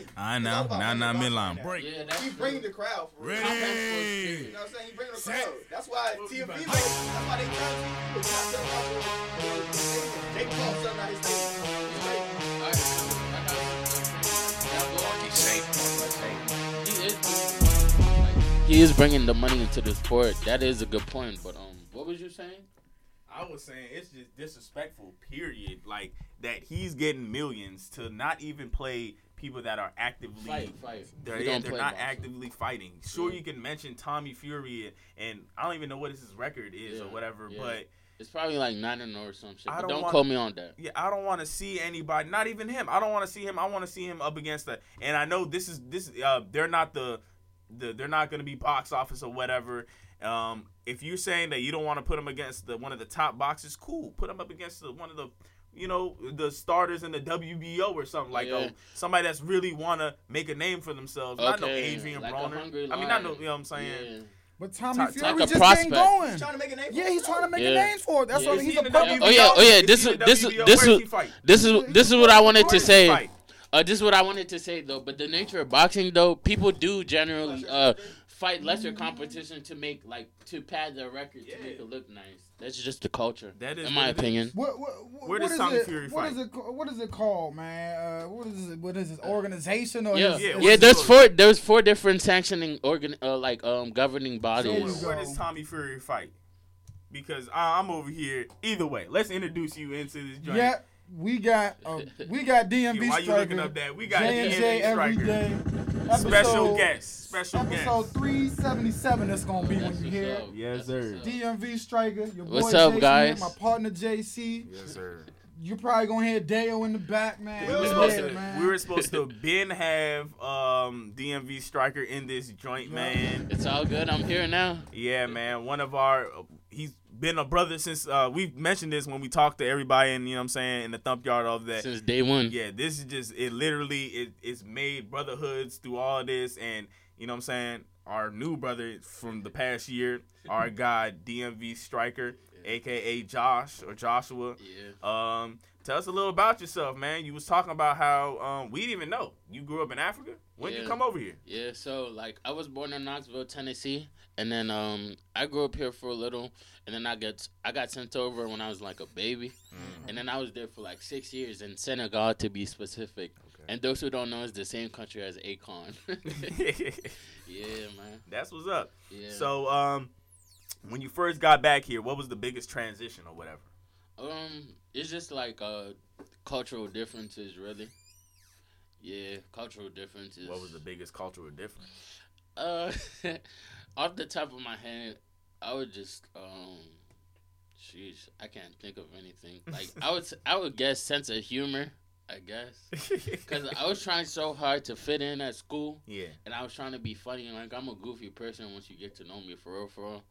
money. I know. all about Now, now, money. midline break. Yeah, that's He bringing the crowd for real. Ready. You know what I'm saying? He bringing the crowd. That's why What we TMV, about made- to that's why they turned TMV. It's not selling out for- for- Jake Paul selling out his stadium. It's great. All right, I got it. Now go on. He's safe. He is, he is bringing the money into the sport. That is a good point. But um, what was you saying? I was saying it's just disrespectful. Period. Like that he's getting millions to not even play people that are actively Fight, fight. They're, yeah, they're not boxing. actively fighting. Sure, Yeah. you can mention Tommy Fury, and I don't even know what his record is or whatever. yeah. But It's probably like nine and or some shit. I But don't don't, quote me on that. yeah, I don't want to see anybody, not even him. I don't want to see him. I want to see him up against the. And I know this is this. Uh, they're not the, the they're not going to be box office or whatever. Um, if you're saying that you don't want to put him against the one of the top boxes, cool. Put him up against the, one of the, you know, the starters in the WBO or something like Yeah. oh, somebody that's really want to make a name for themselves. Not no Adrian like Broner. I mean, not no, you know what I'm saying. Yeah. But Tommy Like Fury a just prospect. getting going. He's trying to make a name for Yeah, he's trying to make a name for it. That's Yeah. why he's he a public. WBO? Oh, yeah, oh, yeah, this is- this is- this is- This is this is what I wanted to say. fight? Uh, this is what I wanted to say though. But the nature of boxing though, people do generally uh fight lesser competition to make like to pad their record to make it look nice. That's just the culture. That is in my opinion. What, what, what, Where does Tommy it, Fury what fight? is it? What is it called, man? Uh, what is it? What is his organization or Yeah, his, Yeah, yeah. there's four. There's four different sanctioning organ, uh, like um governing bodies. There where, you where go. does Tommy Fury fight? Because I, I'm over here. Either way, let's introduce you into this joint. Yeah, we got uh, we got DMV Yeah, why you striker. looking up that? We got J&J every striker. day. Special guest. Special Episode guest. 377 that's gonna be That's when you hear Yes, sir. DMV striker, your boy What's up, Jason guys? my partner JC. Yes, sir. You probably gonna hear Dale in the back, man. We Yeah, were, supposed there, to, man. we were supposed to been have um, DMV striker in this joint, Yeah. man. It's all good. I'm here now. Yeah, man. One of our he's been a brother since uh, we've mentioned this when we talked to everybody and you know what I'm saying in the thump yard of that. Since day one. Yeah, this is just it. Literally, it, it's made brotherhoods through all this, and you know what I'm saying. Our new brother from the past year, our guy DMV Striker, aka Josh or Joshua. Yeah. Um, tell us a little about yourself, man. You was talking about how um, we didn't even know you grew up in Africa. When did you come over here? Yeah, so like I was born in Knoxville, Tennessee, and then um I grew up here for a little, and then I got I got sent over when I was like a baby, and then I was there for like six years in Senegal to be specific. And those who don't know, it's the same country as Akon. yeah, man. That's what's up. Yeah. So, um, when you first got back here, what was the biggest transition or whatever? Um, it's just like uh cultural differences, really. Yeah, cultural differences. What was the biggest cultural difference? Uh, off the top of my head, I would just um, sheesh, I can't think of anything. Like I would, I would guess sense of humor. I guess because I was trying so hard to fit in at school, yeah. and I was trying to be funny. Like I'm a goofy person once you get to know me for real, for real.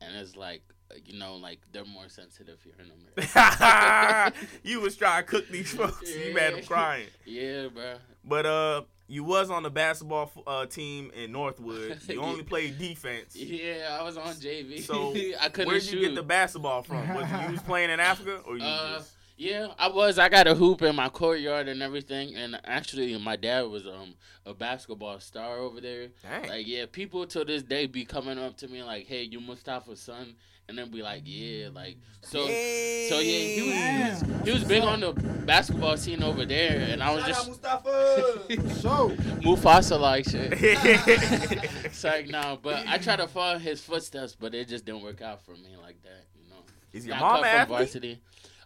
And it's like you know, like they're more sensitive here in America. you was trying to cook these folks. You mad them crying. yeah, bro. But uh, you was on the basketball uh, team in Northwood. You only played defense. Yeah, I was on JV. So I couldn't where'd shoot. you get the basketball from? Was you was playing in Africa or you Uh, just? Yeah, I was. I got a hoop in my courtyard and everything. And actually, my dad was um a basketball star over there. Dang. Like, yeah, people to this day be coming up to me like, "Hey, you Mustafa's son," and then be like, "Yeah," like so. So yeah, he was, he was he was big on the basketball scene over there, and I was Shout out just Mustafa. So, Mufasa like shit. it's like no, but I try to follow his footsteps, but it just didn't work out for me like that, you know. Is your Got mom cut an from athlete? varsity.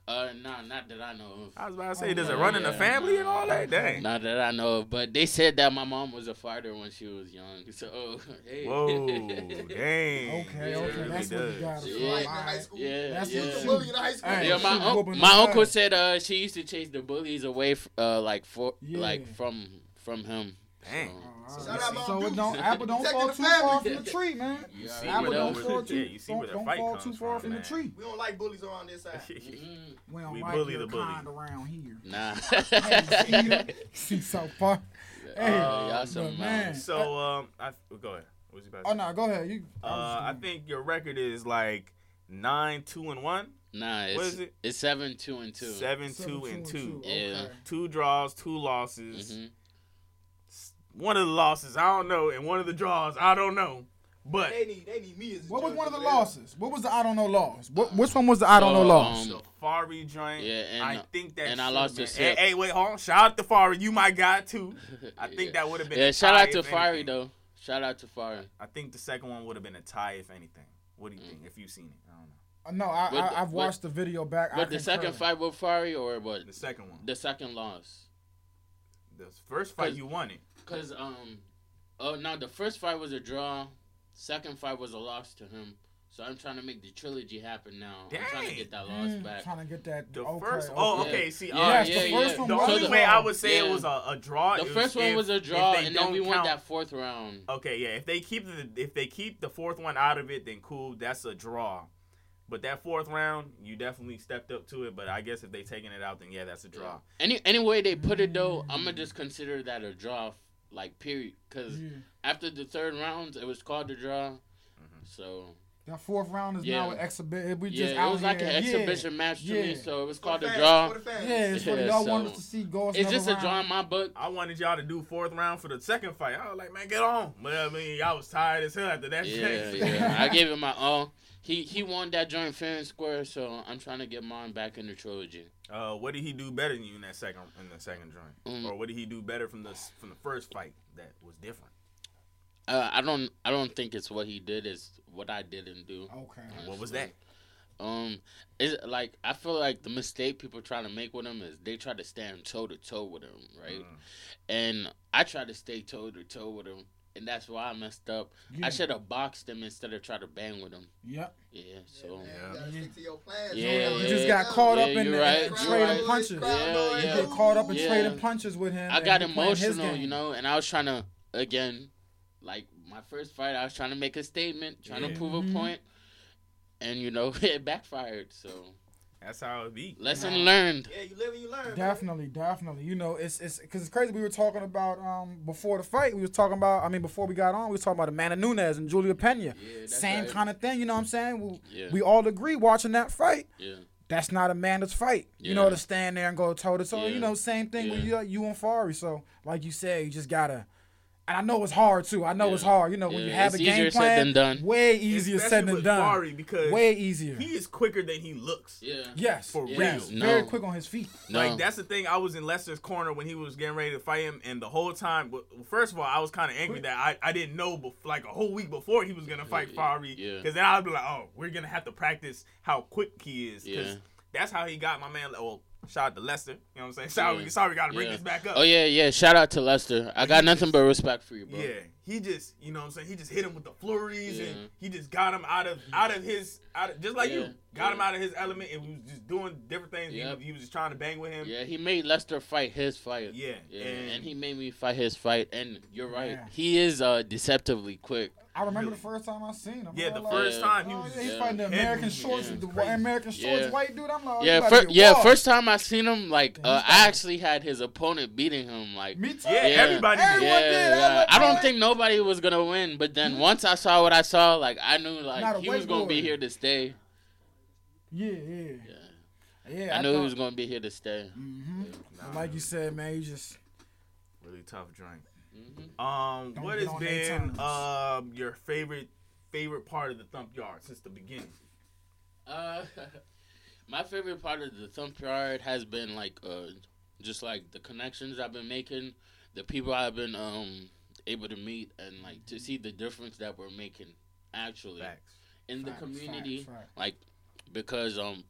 Uh, nah, not that I know of. I was about to say, does it Oh, run in the yeah. family and all that? Dang. Not that I know of, but they said that my mom was a fighter when she was young. So, hey. Whoa, dang. okay, Yeah, okay, that's really what you got. does. Yeah. In high school. Yeah, That's yeah. what The you- bully in high school. Hey, Yeah, my, was un- my uncle said uh she used to chase the bullies away, uh like for Yeah. like from from him. Dang. So, Shout out Mom So it Dukes. don't apple don't fall too far from the tree, man. you see Apple don't fall too, yeah, you see don't, don't fall too far from, from the tree. We don't like bullies around this side. Mhm. We don't We like bully your the bully. kind around here. Nah. Hey, see, see so far. Hey, Oh, y'all but some man. man. So, um, I go ahead. What was you about to Oh say? no, go ahead. You. Uh, I think your record is like nine, two, and one, Nah, it's What is it? it's seven, two, and two. seven, two, and two. Yeah. Two draws, two losses. hmm one of the losses, I don't know, and one of the draws, I don't know. But They need, they need me as. a What was one of the there. losses? What was the I don't know loss? What which one was the I don't know So, loss? um, the Fari joint, Yeah, and, I uh, think that. and I lost been, to Hey, Sip. hey, wait, hold on. Shout out to Fari, you my guy too. I think Yeah. that would have been. Yeah, a shout out to if Fiery though. Shout out to Fiery. I think the second one would have been a tie if anything. What do Mm. you think? If you've seen it, I don't know. Uh, No, I, I, the, I've but- watched the video back. I But the second fight with Fiery or what? The second one, The second loss. The first fight you won it. Cause um, oh no, the first fight was a draw. Second fight was a loss to him. So I'm trying to make the trilogy happen now. I'm trying to get that loss Mm, back. Trying to get that. The okay, first, okay. oh, Yeah. okay. See, Yeah, all Yes, right. the first yeah. one The was only a way draw. I would say it was a, a draw. The is first one if- was a draw, and then we don't that fourth round. Okay, yeah. If they keep the if they keep the fourth one out of it, then cool. That's a draw. But that fourth round, you definitely stepped up to it. But I guess if they taking it out, then yeah, that's a draw. Any any way they put it though, I'm gonna just consider that a draw, like period. Cause Yeah. after the third round, it was called a draw. Mm-hmm. So That fourth round is Yeah. now an exhibition. We just yeah, just it out was like here. an yeah. exhibition match to me. So it was called a draw. For the. Yeah, it's what Yeah, y'all so- wanted to see go. It's just a draw in my book. I wanted y'all to do fourth round for the second fight. I was like, man, get on. But I mean, y'all was tired as hell after that. Yeah, shit. yeah. I gave it my all. He he won that joint fair and square, so I'm trying to get mine back in the trilogy. Uh, what did he do better than you in that second in the second joint, Mm. or what did he do better from the from the first fight that was different? Uh, I don't I don't think it's what he did. It's what I didn't do. Okay. What was honestly. that? Um, is like I feel like the mistake people try to make with him is they try to stand toe to toe with him, right? Mm. And I try to stay toe to toe with him, and that's why I messed up. Yeah. I should have boxed him instead of try to bang with him. Yep. Yeah, Yeah, so man, Yeah. You gotta stick to your plans. Yeah, You You yeah. just got caught up Yeah, in you're the right, in you're trading right. punches. Yeah, You yeah. get caught up in Yeah. trading punches with him. I and got he playing his emotional, game. you know, and I was trying to again, like my first fight, I was trying to make a statement, trying Yeah. to prove a Mhm. point, and you know it backfired. So That's how it be. lesson Nah. learned. Yeah, you live and you learn. man. Definitely, definitely. You know, it's it's because it's crazy. We were talking about um before the fight. We was talking about. I mean, before we got on, we was talking about Amanda Nunes and Julia Pena. Yeah, Same right. kind of thing. You know what I'm saying? We, Yeah, we all agree watching that fight. yeah, That's not Amanda's fight. You know, to stand there and go toe to toe. You know, same thing with you, you and Fari. So, like you said, you just gotta. And I know it's hard too. I know it's Yeah. hard. You know, when you have it's a game easier said plan, than done. way easier Especially said than with done. Fari because Way easier. he is quicker than he looks. yeah. yes, For yes, real. very quick on his feet. No, Like that's the thing. I was in Lester's corner when he was getting ready to fight him, and the whole time, well, first of all, I was kind of angry that I, I didn't know bef- like a whole week before he was gonna fight Yeah, Fari. yeah. Because then I'd be like, oh, we're gonna have to practice how quick he is. Because Yeah. that's how he got my man. Well, shout out to Lester. You know what I'm saying? Sorry, Yeah. sorry, we gotta bring Yeah. this back up. Oh yeah, yeah. Shout out to Lester. I got nothing but respect for you, bro. Yeah, he just, you know what I'm saying? He just hit him with the flurries Yeah. and he just got him out of out of his out of, just like you. Got him out of his element and was just doing different things. He, Yep. was, he was just trying to bang with him. Yeah, he made Lester fight his fight. Yeah, Yeah, and- and, he made me fight his fight. And you're right, he is uh, deceptively quick. I remember Really? the first time I seen him. Yeah, the was first Yeah. time he Oh, was yeah, he's yeah. fighting the American moving. shorts, Yeah. the Crazy. American shorts Yeah. white dude. I'm like, oh, yeah, fir- yeah. washed. First time I seen him, like uh, I actually had his opponent beating him. Like, Me too. Yeah, Yeah. everybody did. Everyone yeah, did. I yeah. was I don't like- think nobody was gonna win. But then once I saw what I saw, like I knew like he was gonna be here to stay. Yeah, yeah, Yeah, yeah. I knew he was gonna be here to stay. hmm Nah, Like you said, man, you just really tough drink. Hmm Um, Don't what has been terms. um your favorite favorite part of the thump yard since the beginning? Uh, my favorite part of the thump yard has been like uh, just like the connections I've been making, the people I've been um able to meet, and like to see the difference that we're making actually Facts. in the community. facts, facts. like because um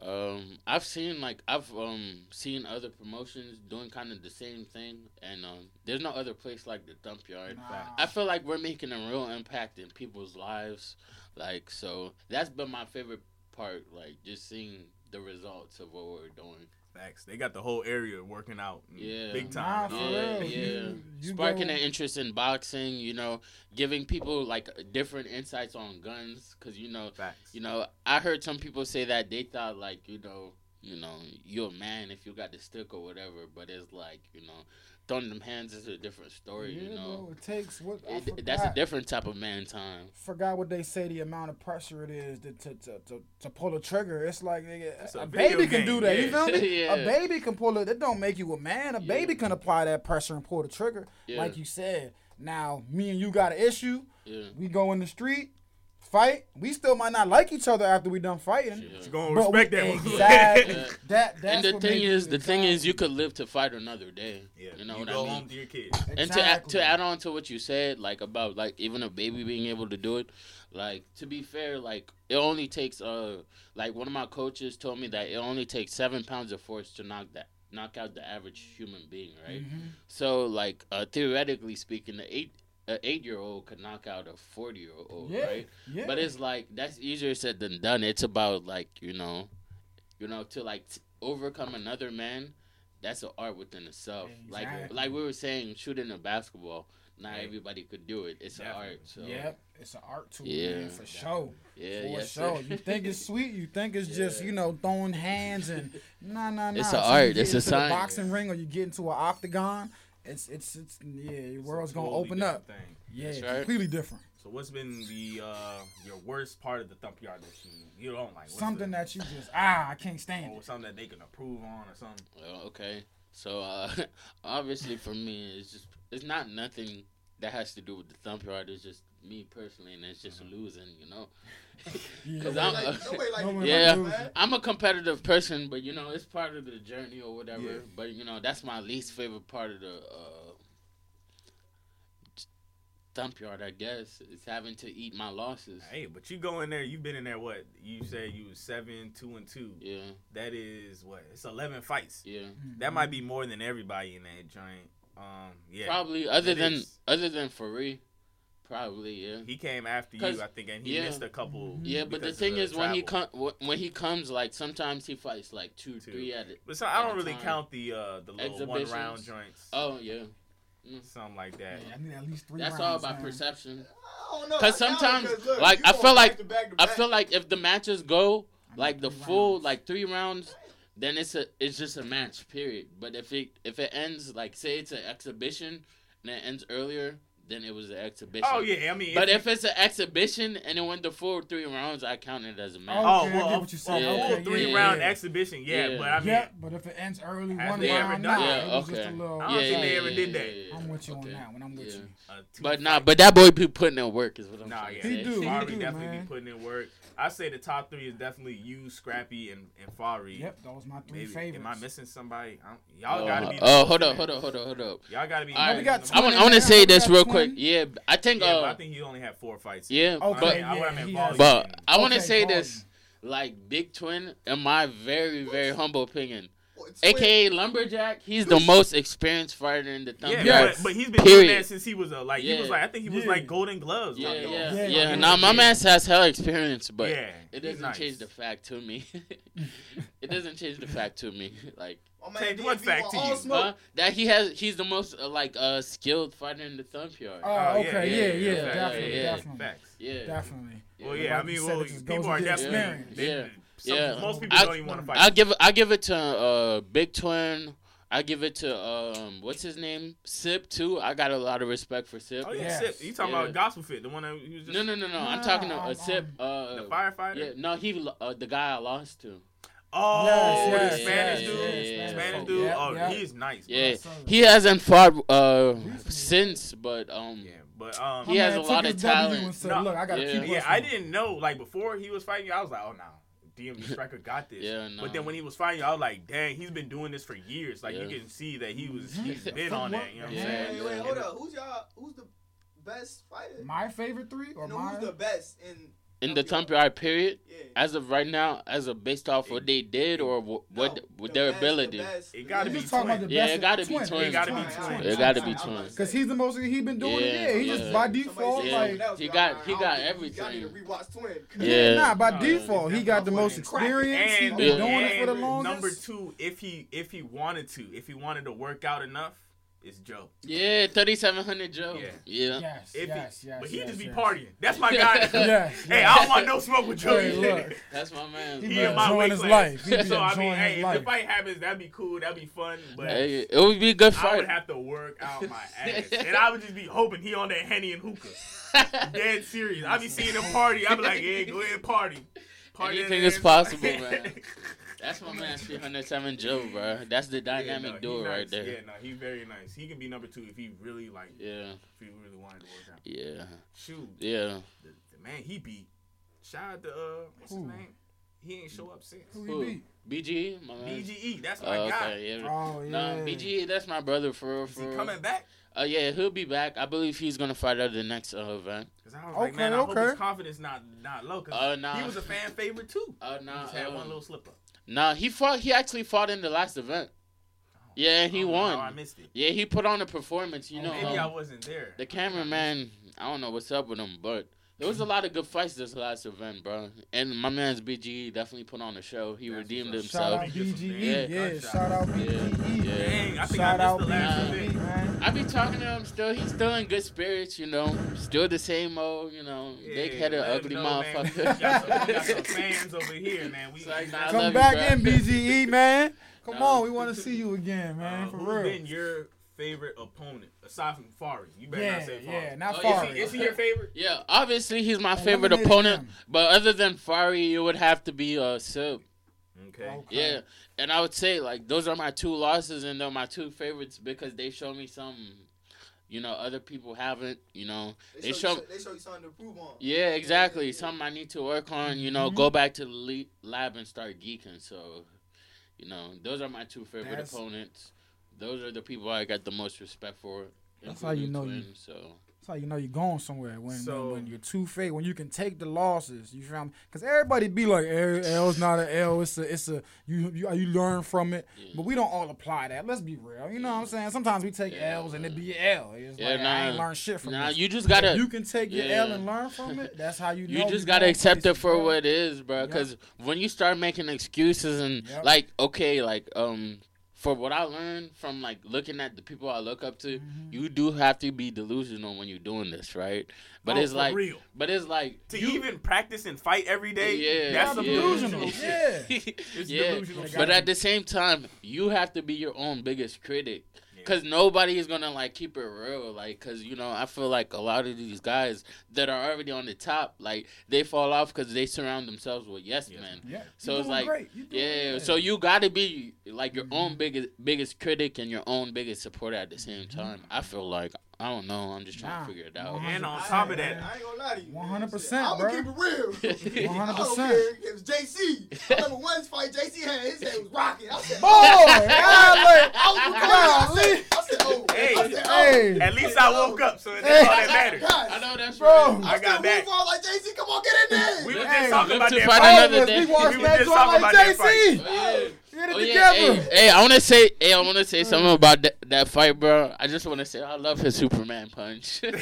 um I've seen like I've um seen other promotions doing kind of the same thing and um there's no other place like the thump yard. Nah. I feel like we're making a real impact in people's lives. Like so that's been my favorite part, like just seeing the results of what we're doing. Facts. They got the whole area working out. Yeah. Big time. for Uh, Yeah, yeah. You- you Sparking go- an interest in boxing, you know, giving people like different insights on guns, cause you know Facts. you know, I heard some people say that they thought like, you know, you know, you're a man if you got the stick or whatever, but it's like, you know, throwing them hands is a different story. Yeah, you know, bro. It takes what I It- that's a different type of man time. Forgot what they say. The amount of pressure it is to to, to, to, to pull a trigger. It's like nigga, It's a, a video baby can do that. You yeah. feel me? Yeah. A baby can pull it. That don't make you a man. A Yeah. baby can apply that pressure and pull the trigger, Yeah. like you said. Now, me and you got an issue. Yeah. We go in the street, fight. We still might not like each other after we done fighting. Yeah. You gonna But respect we- that one. Exactly. Yeah. that that's and the thing is, the thing is, you could live to fight another day. yeah. You know you what go I mean? home to your kids. And to add, to add on to what you said, like about like even a baby being able to do it, like to be fair, like it only takes uh like one of my coaches told me that it only takes seven pounds of force to knock that knock out the average human being, right? Mhm. So like uh, theoretically speaking, the eight a eight year old could knock out a forty year old, Yeah. right? Yeah. But it's like that's easier said than done. It's about like you know, you know, to like t- overcome another man. That's an art within itself. Exactly. like we were saying, shooting a basketball. Not Yeah. everybody could do it. It's an art. So Yep, it's an art tool, Yeah. man, for sure. yeah, for yes, sure. sir. You think it's sweet, you think it's just you know throwing hands and nah nah nah. It's So a you art, get it's a science. boxing ring or you get into an octagon. It's it's it's yeah, your world's gonna Totally open up. Thing. Yeah, right. completely different. So what's been the uh your worst part of the thump yard that you you don't like? What's Something the, that you just ah I can't stand or it. something that they can approve on or something. Well, okay. So uh, obviously for me, it's just it's not nothing that has to do with the thump yard. It's just me personally, and it's just losing. You know. Yeah. 'Cause Nobody I'm- like, nobody like Yeah. man. I'm a competitive person, but you know, it's part of the journey or whatever. Yeah. But you know, that's my least favorite part of the uh, thump yard, I guess, is having to eat my losses. Hey, but you go in there. You've been in there. What you said? You was seven, two, and two. Yeah, That is what? It's eleven fights. yeah. That might be more than everybody in that joint. Um, yeah. Probably other It than is. other than Farid, probably yeah. He came after you, I think, and he yeah. missed a couple. Yeah, but the because of thing is, when he travel. com- wh- when he comes, like sometimes he fights like two, Two. three at it. But so, I don't really time. count the uh the little one round joints. Oh yeah, Something like that. Yeah, I need at least three. that's rounds, all about man. perception. I don't know. 'Cause I doubt it, sometimes, 'cause look, like, I feel like- back back I feel like if the matches go like the full rounds. like three rounds, then it's a it's just a match period. But if it if it ends like say it's an exhibition and it ends earlier, then it was an exhibition. Oh yeah, I mean, But if, if it's an exhibition and it went the full three rounds, I count it as a match. oh Okay, I well, get what you're a. Yeah. full Okay, three yeah, round yeah. exhibition, yeah, Yeah. But I mean, yeah, but if it ends early, one they ever round, done nah, that? it was just Okay. a little. I don't think they ever yeah, did that. yeah, yeah, I'm with you okay. on that one. I'm with Yeah. you. a two But fight- nah, but that boy be putting in work is what I'm Nah, trying yeah, He do, he Fari do, definitely man. be putting in work. I say the top three is definitely you, Scrappy, and and Fari. Yep, those my three Maybe favorites. am I missing somebody? I don't- y'all Oh, gotta be. oh, hold up, hold up, hold up, hold up. Y'all gotta be. All we got I Twin want, I want to say this real Twin. quick. Yeah, I think. Yeah, but I uh, think he only had four fights. yeah, Okay, but I yeah, been he Fari. has- but I want to Okay, say Paul. this, like Big Twin, in my very very humble opinion, Well, it's twin- aka Lumberjack, he's the most experienced fighter in the thump Yeah, but, but he's been Period. doing that since he was a like he was like I think he was Yeah. like Golden Gloves. Yeah, like, yeah, Yeah, yeah. yeah. Nah, my man has hell experience, but yeah, it doesn't nice. change the fact to me. it doesn't change the fact to me, like My man Take what fact to you? uh, that he has. He's the most uh, like uh, skilled fighter in the thump yard. Oh, Oh, okay, yeah, yeah, yeah, definitely, yeah. definitely, Facts. yeah, definitely. Well, Yeah. yeah, I mean, you well, people are with definitely. experience. Yeah. Some- Yeah. Most people I- don't even want to fight. I give I give it to uh Big Twin. I give it to um what's his name Sip too. I got a lot of respect for Sip. oh yeah, Yes. Sip. You talking Yeah. about Gospel Fit, the one that he was just No no no no. I'm talking to uh, Sip. the Uh, firefighter. yeah no he uh, the guy I lost to. Oh, Yes, the yes, Spanish yes, dude. yes, yes. Spanish Yeah, dude. oh, yeah. he's nice. bro. Yeah, Yes, he hasn't fought uh since, but um Yeah, but um, He has man a lot of talent. said, No, Look, I gotta yeah. yeah, I didn't know. Like before he was fighting I was like, oh no. DMV Striker got this. Yeah, no. But then when he was fighting I was like, dang, he's been doing this for years. Like Yeah. you can see that he was he's been on that. You know what I'm saying? Wait, wait, yeah. hold up. Who's y'all? Who's the best fighter? My favorite three or no, mine? who's the best in? In the thump yard period, Yeah. as of right now, as of based off what they did or what No, with the their best, ability. The best, It gotta be just talking about twin. the Yeah, it gotta be twin. twin. It gotta be Twin, twin. It gotta be I'm about twin. to Cause he's the most he been doing Yeah, it. Yeah, he yeah. just by default Yeah. like He got- he got everything. need to rewatch Twin. Yeah. Nah, by No, default, he got the most experience. He's And, been doing it for the and longest. number two, if he if he wanted to, if he wanted to work out enough, is Joe. Yeah, thirty seven hundred Joe. Yeah. Yeah. Yes, If yes, he, yes. but he yes, just be yes. partying. That's my guy. Yes, Hey, yes. I don't want no smoke with Joe. Hey, look. That's my man. He He in my enjoying his life. He be so I mean, hey, his if life. the fight happens, that'd be cool. That'd be fun. But Hey, it would be a good fight. I would have to work out my ass, and I would just be hoping he on that henny and hookah. Dead serious. I'd be seeing him party. I'd be like, yeah, go ahead party. Party Anything that is ass. possible, man. That's my man, 307 Joe, bro. That's the Yeah, dynamic no, he duo nice. right there. Yeah, no, he very nice. He can be number two if he really like, Yeah, if he really wanted to work out. yeah, Shoot, yeah. the, the man he beat. Shout out to uh, what's his name? He ain't show up since. Who Who? he beat? BG, my man. BGE, that's Oh, my guy. okay, yeah. Oh yeah. No, BG, that's my brother for real, Is for he coming back? Uh, yeah, he'll be back. I believe he's gonna fight at the next uh, event. Cause I was like, Okay, man, I hope okay. his confidence not not low. Cause Uh, nah. he was a fan favorite too. Uh, He nah, just had um, one little slip up. Nah, he fought. He actually fought in the last event. Yeah, he I won. how I missed it. Yeah, he put on a performance. You Oh, know, Maybe I um, wasn't there. the cameraman. I don't know what's up with him, but there was a lot of good fights this last event, bro. And my man's BG definitely put on a show. He That's redeemed what's Shout up. out himself. BGE. Yeah. Yeah, shout out Yeah, BGE. yeah. Dang, I think Shout I out the last BGE, man. I be talking to him still. He's still in good spirits, you know. Still the same old, you know, big headed, let him ugly know, man. We got, some, we got some fans over here, man. We, It's like, we nah, Come love you, back in, BGE, man. Come No. on, we want to see you again, man. Uh, For who's real. been your favorite opponent aside from Fari? You better Yeah, not say Fari. yeah, not Oh, Is he, is he your favorite? Yeah, obviously he's my favorite opponent. him. But other than Fari, it would have to be uh Sub. Okay. Okay. Yeah, and I would say like those are my two losses, and they're my two favorites because they show me something, you know, other people haven't. You know, They They show- show, you, they show you something to prove on. yeah, exactly. Yeah, yeah. Something I need to work on. You know, Mhm. go back to the lab and start geeking. So, you know, those are my two favorite That's- opponents. Those are the people I got the most respect for. That's how you including know you- So That's how you know you're going somewhere when So- when, when you're too fake when you can take the losses. You feel me? Because everybody be like, L, L's not an L. It's a it's a you you, you learn from it. Yeah. But we don't all apply that. Let's be real. You know what I'm saying? Sometimes we take Yeah, L's and it man. be a L. It's Yeah, like I ain't nah. learned shit from now this. you just gotta. If you can take your Yeah. L and learn from it. That's how you know. You just you're gotta accept it for bro. what it is, bro. Yep. Because when you start making excuses and Yep. like, okay, like um, for what I learned from like looking at the people I look up to, Mhm. you do have to be delusional when you're doing this, right? But Oh, it's for like, real. but it's like To you- even practice and fight every day, Yeah, that's yeah. delusional Delusional, shit. yeah. It's yeah. delusional But at the same time, you have to be your own biggest critic. Yeah. Cause nobody is gonna like keep it real, like, cause you know I feel like a lot of these guys that are already on the top, like they fall off because they surround themselves with yes Yes. men. Yeah. So you it's like, great. You doing Yeah, good. so you gotta be like your own Mhm. biggest biggest critic and your own biggest supporter at the same time. I feel like I don't know. I'm just trying Nah. to figure it out. And on top of that, I ain't gonna lie to you. 100%, I'm gonna keep it real. One hundred percent. It was JC. I remember one fight JC had. His head was rocking. I said, Boy, golly. I was recording. Oh. I said, I said, oh. Hey. I said, oh. Hey. at least I woke oh. up, so that's all that oh matters. God, I know that's Bro. right. I got back. Move on like JC. Come on, get in there. We were Hey, just talking live about that fight fight. another All of us, day. we We were just talking about that JC. fight. Oh, it Oh, yeah. Hey, hey, I want to say, hey, I want to say something about that, that fight, bro. I just want to say I love his Superman punch. when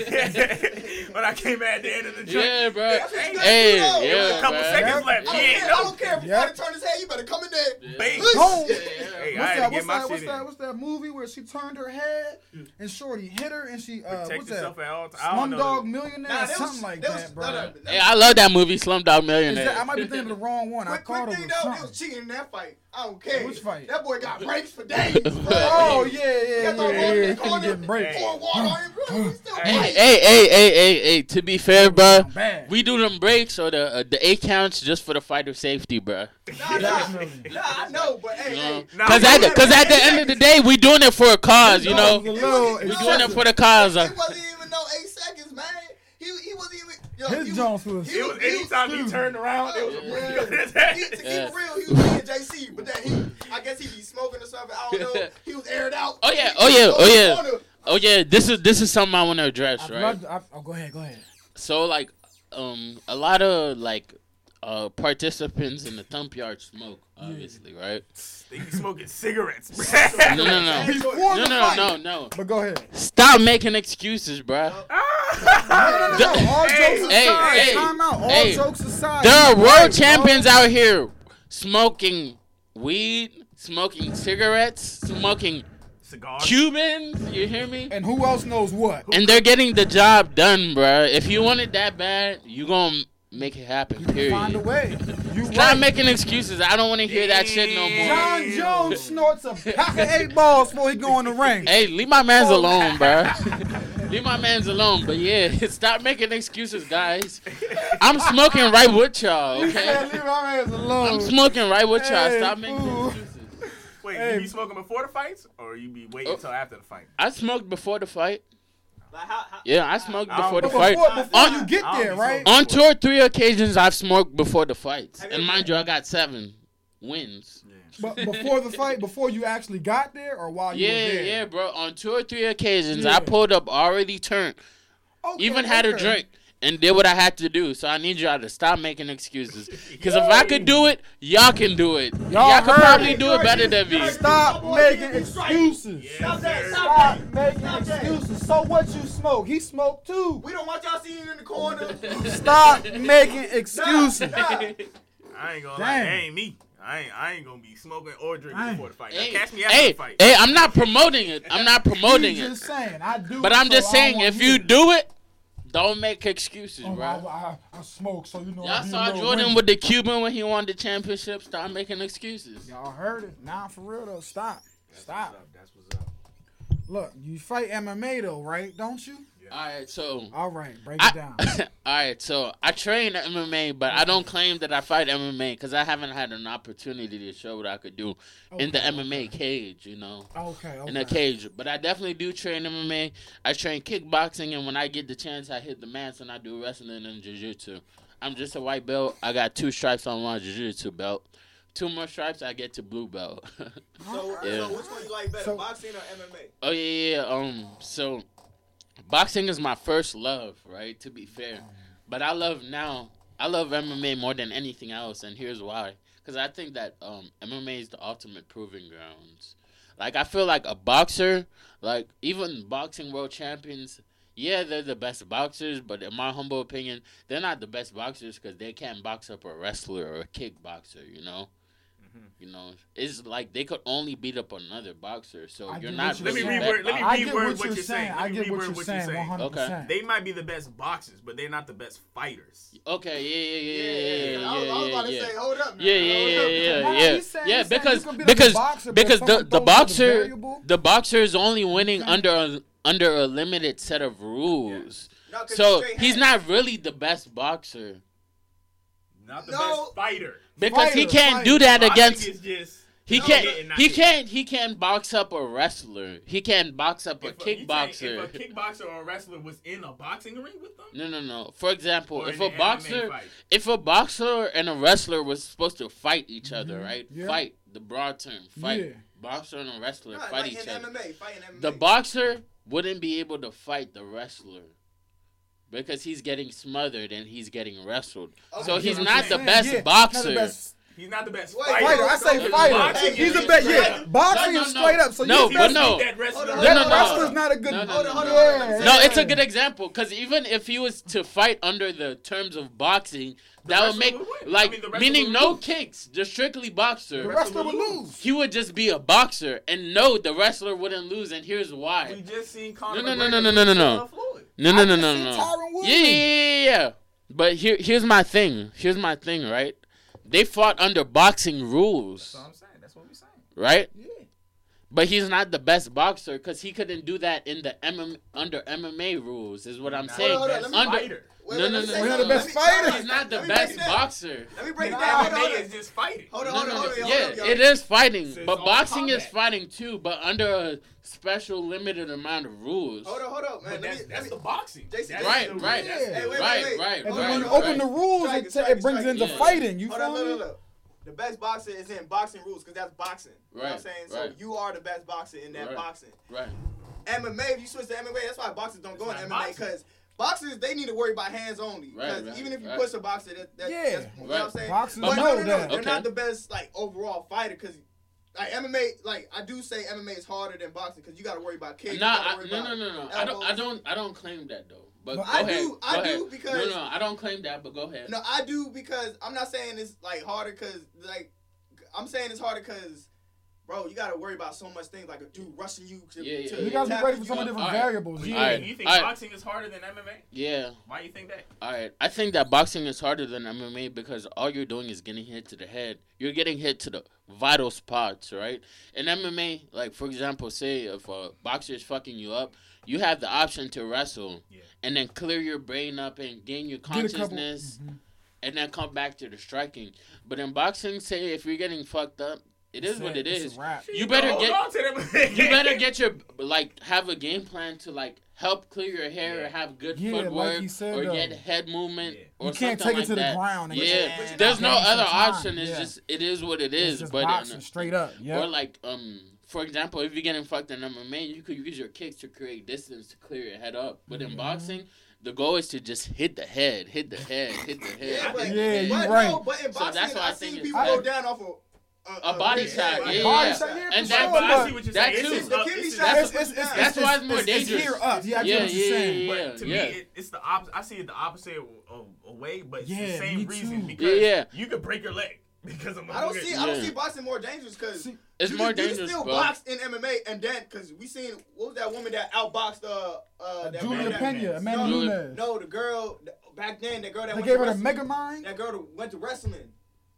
I came at the end of the joint, yeah, bro. That's what you gotta Hey, do, there was yeah, a couple man. seconds Yep. left. I He don't ain't care. I don't care if you Yep. gotta turn his head. You better come in there. Yeah. Bang. Don't. Yeah, Hey, yeah. I What's had that? to What's get my that? What's shit that? What's that movie where she turned her head and Shorty hit her and she uh Protect what's that? at all times. I know. Slumdog Millionaire, Nah, something was, like that that, was, bro. no, no, that Hey, I love that movie, Slumdog Millionaire. that, I might be thinking of the wrong one. I Quick, quick it thing was though, something. it was cheating in that fight. I don't care. Which fight? That boy got breaks for days. bro. Oh yeah, yeah, Got the yeah, yeah. in He the couldn't corner, get breaks. On bro. He still Hey, Hey, hey, hey, hey, hey, hey. To be fair, bro, we do them breaks or the uh, the eight counts just for the fighter safety, bro. Nah, nah, nah, I know, but hey, You hey. know? Nah, Cause at the, cause at the end of the day, we doing it for a cause, you know. That was a little We We doing doing it for the cause. Uh, It wasn't even no eight seconds, man. He he wasn't even. Yo, His he was, Jones was. he It was anytime he Dude. turned around, it was Yeah. a he, to keep Yeah. it real, he was being JC, but then he, I guess he be smoking or something. I don't know. He was aired out. Oh, yeah, oh, yeah, oh, yeah. corner. oh yeah, this is this is something I want to address, I'd right? love to- I- oh, go ahead, go ahead. So like, um, a lot of like, uh, participants in the thump yard smoke, obviously, right? They be smoking cigarettes. No, no, no, Before no, the no, no, no. But go ahead. Stop making excuses, bro. No, no, no, no. All Hey, jokes hey, aside, hey, time out. All hey. jokes aside. There are world right, champions bro. out here smoking weed, smoking cigarettes, smoking Cigars. Cubans. You hear me? And who else knows what? And they're getting the job done, bruh. If you want it that bad, you gonna make it happen. You can find a Period. way. You Stop right. making excuses. I don't want to hear that shit no more. Jon Jones snorts a pack of eight balls before he go in the ring. Hey, leave my man's Oh. alone, bruh. leave my man's alone. But yeah, stop making excuses, guys. I'm smoking right with y'all, Man, okay? leave my hands alone. I'm smoking right with y'all. Hey, Stop making fool. excuses. Wait, Hey. you be smoking before the fights, or you be waiting Oh. until after the fight? I smoked before the fight. Like, how, how, Yeah, I smoked I before the But fight. before, before oh, On- you get there, right? On two or three occasions, I've smoked before the fights, and mind you, I got seven wins. But before the fight, before you actually got there, or while you Yeah, were there? yeah, bro. On two or three occasions, Yeah. I pulled up already turned, Okay, even had a drink, and did what I had to do. So I need y'all to stop making excuses. Because if I could do it, y'all can do it. Y'all, could probably it. do it better than me. Stop making excuses. Stop that, Stop stop that. making Stop that. excuses. So what you smoke? He smoked too. We don't want y'all seeing you in the corner. Stop making excuses. Stop. I ain't gonna lie, that ain't me. I ain't, I ain't gonna be smoking or drinking Dang. before the fight. Now, Hey, catch me after hey, the fight. hey, I'm not promoting it. I'm not promoting He's it. just saying, I do. But it, I'm so just saying, if you it. do it, don't make excuses, Oh, I, bro. I, I smoke, so you know. Y'all saw Jordan windy. with the Cuban when he won the championship. Stop making excuses. Y'all heard it. Nah, for real though. Stop. Stop. That's what's up. Look, you fight MMA though, right? Don't you? All right, so All right, break I, it down. all right, so I train MMA, but I don't claim that I fight MMA because I haven't had an opportunity to show what I could do in the Okay. MMA cage, you know, Okay, okay. in a cage. But I definitely do train MMA. I train kickboxing, and when I get the chance, I hit the mats and I do wrestling and jiu-jitsu. I'm just a white belt. I got two stripes on my jiu-jitsu belt. Two more stripes, I get to blue belt. So, Yeah. so which one you like better, So- boxing or MMA? Oh yeah, yeah. yeah, Um, so boxing is my first love, right? To be fair, but I love now. I love MMA more than anything else, and here's why. Because I think that um, MMA is the ultimate proving grounds. Like I feel like a boxer, like even boxing world champions. Yeah, they're the best boxers, but in my humble opinion, they're not the best boxers because they can't box up a wrestler or a kickboxer. You know. Mm-hmm. You know, it's like they could only beat up another boxer, so I you're not. Let me reword- let me that I boxer. get reword what what you're you're saying. saying. I Let me get what reword you're what you're saying. saying. One hundred percent. They might be the best boxers, but they're not the best fighters. Okay, yeah, yeah, yeah, yeah, yeah, I was, I was yeah, about yeah, to say, yeah. hold up. now. Yeah, yeah, Hold yeah, up. yeah, Nah, yeah, he's saying- yeah. he's saying Because you could be the because boxer, but because if the someone the throws you the boxer variable- the boxer is only winning Okay. under a, under a limited set of rules. No, 'cause So straight he's hands. not really the best boxer Not the No. best fighter. Because he can't fighter. do that against. He can't. He can't. He can't box up a wrestler. He can't box up a If you saying kickboxer. If a kickboxer or a wrestler was in a boxing ring with them, No, no, no. For example, or if a boxer, if a boxer and a wrestler was supposed to fight each other, mm-hmm. right? Yeah. Fight the broad term. Fight Yeah. boxer and a wrestler No, fight like each in other. MMA, fighting MMA. The boxer wouldn't be able to fight the wrestler because he's getting smothered and he's getting wrestled. Okay, So he's not you're the best Yeah, boxer. not the best he's not the best fighter. Fighter, I say fighter. boxing He's the best. bet. Yeah, boxing No, is no, straight up. So No, you but best no. Beat that wrestler. Hold on, Then No, no, no. wrestler's not a good. No, no, Hold no, no. on, hold on. Yeah. No, it's a good example because even if he was to fight under the terms of boxing, that would make would like I mean, meaning no lose. kicks, just strictly The boxer. wrestler would lose. He would just be a boxer, and no, the wrestler wouldn't lose, and here's why. We why. just seen Conor No, no, McGregor no, no, no, no, no. Floyd. No, no, I no, no, no. Yeah, yeah, yeah, yeah. But here, here's my thing. Here's my thing, right? They fought under boxing rules, That's what I'm saying. That's what we saying. right? Yeah. But he's not the best boxer because he couldn't do that in the MM under MMA rules. Is what I'm Not saying. Hold on, best let Under- fighter. Wait, No, no, no, say no. We're something. the best Let me- fighter. He's not the let me break best boxer. Let me break it down. Hold MMA is just fighting. Hold on, No, hold no, on, no. hold on. Yeah, on, y'all. it is fighting, It's but all boxing is fighting too, but under a special limited amount of rules. Hold on, hold on, man. But that's, me, that's me, the boxing. Jason, That's Right, the- right. that's Hey, wait, Right, wait. right, And then right. when you open the rules, it, brings into fighting. You Hold feel me? Look, look. The best boxer is in boxing rules because that's boxing. You know what I'm saying? So right. you are the best boxer in that Right. boxing. Right. MMA, if you switch to MMA, that's why boxers don't go in MMA because boxers they need to worry about hands only. Right, Because right, even if you right. push a boxer, that, that Yeah. that's, you know what I'm saying. Boxers but know no, no, no, that. they're not the best like overall fighter because. Like MMA, like I do say MMA is harder than boxing because you got to worry about kicks. you Nah, gotta I, worry no, no, no, no. I don't. I don't. I don't claim that though. But I ahead. do- Go I ahead. do because- no, no, I don't claim that. But go ahead. No, I do because I'm not saying it's like harder because like I'm saying it's harder because bro, you gotta worry about so much things like a dude rushing you. To, Yeah, yeah, to yeah. You gotta be ready for so many different Alright. variables. You, Yeah. Alright. you think Alright. boxing is harder than MMA? Yeah. Why you think that? All right. I think that boxing is harder than MMA because all you're doing is getting hit to the head. You're getting hit to the vital spots, right? In MMA, like for example, say if a boxer is fucking you up, you have the option to wrestle Yeah. and then clear your brain up and gain your Get couple- consciousness Mhm. and then come back to the striking. But in boxing, say if you're getting fucked up, it is what It's a is. wrap. You better get- on to them. You better get your like have a game plan to like help clear your hair Yeah. or have good Yeah, footwork he said, or though. get head movement Yeah. or You can't take it like to that. the ground. and Yeah, But there's no other option. It's Yeah. just it is what it It's just but boxing uh, straight up. Yeah. or like um for example, if you're getting fucked in MMA, you could use your kicks to create distance to clear your head up. But in Mhm. boxing, the goal is to just hit the head, hit the head, hit the head. Yeah, but, hit Yeah, head. you but right. no, but in So that's why I I think seen people go down off of A body shot, head, yeah. Body yeah. shot, yeah, And for that- sure, I see what you're that saying. too. It's, The up, kidney it's, shot it's, it's, it's, it's, That's why it's more it's, dangerous. here up. Yeah, I get Yeah, what you're yeah, saying. yeah, but to yeah. me, it, it's the opposite. I see it the opposite of, of way, but it's Yeah, the same reason too. because Yeah, yeah. you could break your leg because of I don't see. I don't see boxing more dangerous because It's you more can, You dangerous, can still bro. box in MMA and then because we seen what was that woman that outboxed uh uh that Julia that- Pena, Amanda no, Nunes. No, the girl back then. The girl that They went gave to her the Mega Mind. That girl that went to wrestling.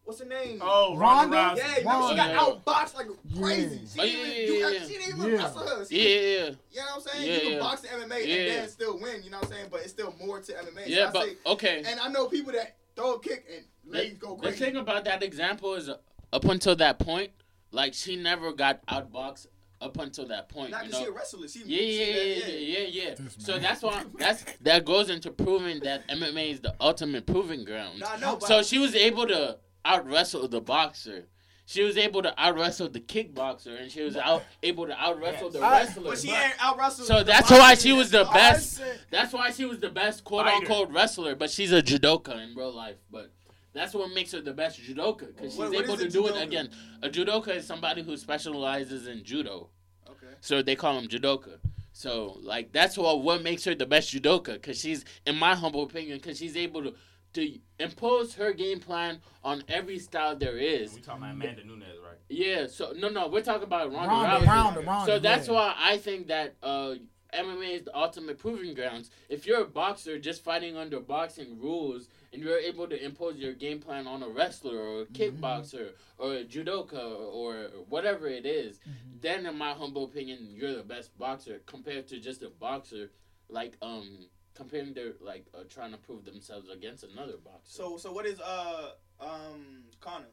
What's her name? Oh, Ronda? Ronda Rousey. yeah, you remember she got Yeah. outboxed like crazy. She Oh, didn't yeah, even do. yeah, yeah. She didn't even Yeah. wrestle her. She, Yeah, yeah, You know what I'm saying? Yeah, you can yeah. box in MMA Yeah. and then still win. You know what I'm saying? But it's still more to MMA. So yeah. I But say, okay. and I know people that throw a kick and legs go crazy. The crazy. thing about that example is, uh, up until that point, like she never got outboxed up until that point. Not you because know? she a wrestler. She, Yeah, she yeah, yeah, that- yeah, yeah, yeah. This So man. that's why that's that goes into proving that MMA is the ultimate proving ground. Nah, No, but So she was able to out wrestle the boxer. She was able to out wrestle the kickboxer, and she was out able to out wrestle the I- wrestler. but she ain't out wrestled. So the that's boxing why she was the best. That's why she was the best quote unquote wrestler, but she's a judoka in real life. But that's what makes her the best judoka because she's What- what able is to a do it again. A judoka is somebody who specializes in judo, Okay. so they call him judoka. So like that's what what makes her the best judoka because she's, in my humble opinion, because she's able to to impose her game plan on every style there is. We talking about Amanda Nunes, right? Yeah. So no, no, we're talking about Ronda, Ronda, Rousey. Ronda, Ronda. So that's yeah. why I think that uh, MMA is the ultimate proving grounds. If you're a boxer just fighting under boxing rules and you're able to impose your game plan on a wrestler or a Mm-hmm. kickboxer or a judoka or whatever it is, Mm-hmm. then in my humble opinion, you're the best boxer compared to just a boxer like um comparing their like uh, trying to prove themselves against another boxer. So so what is uh um Conor?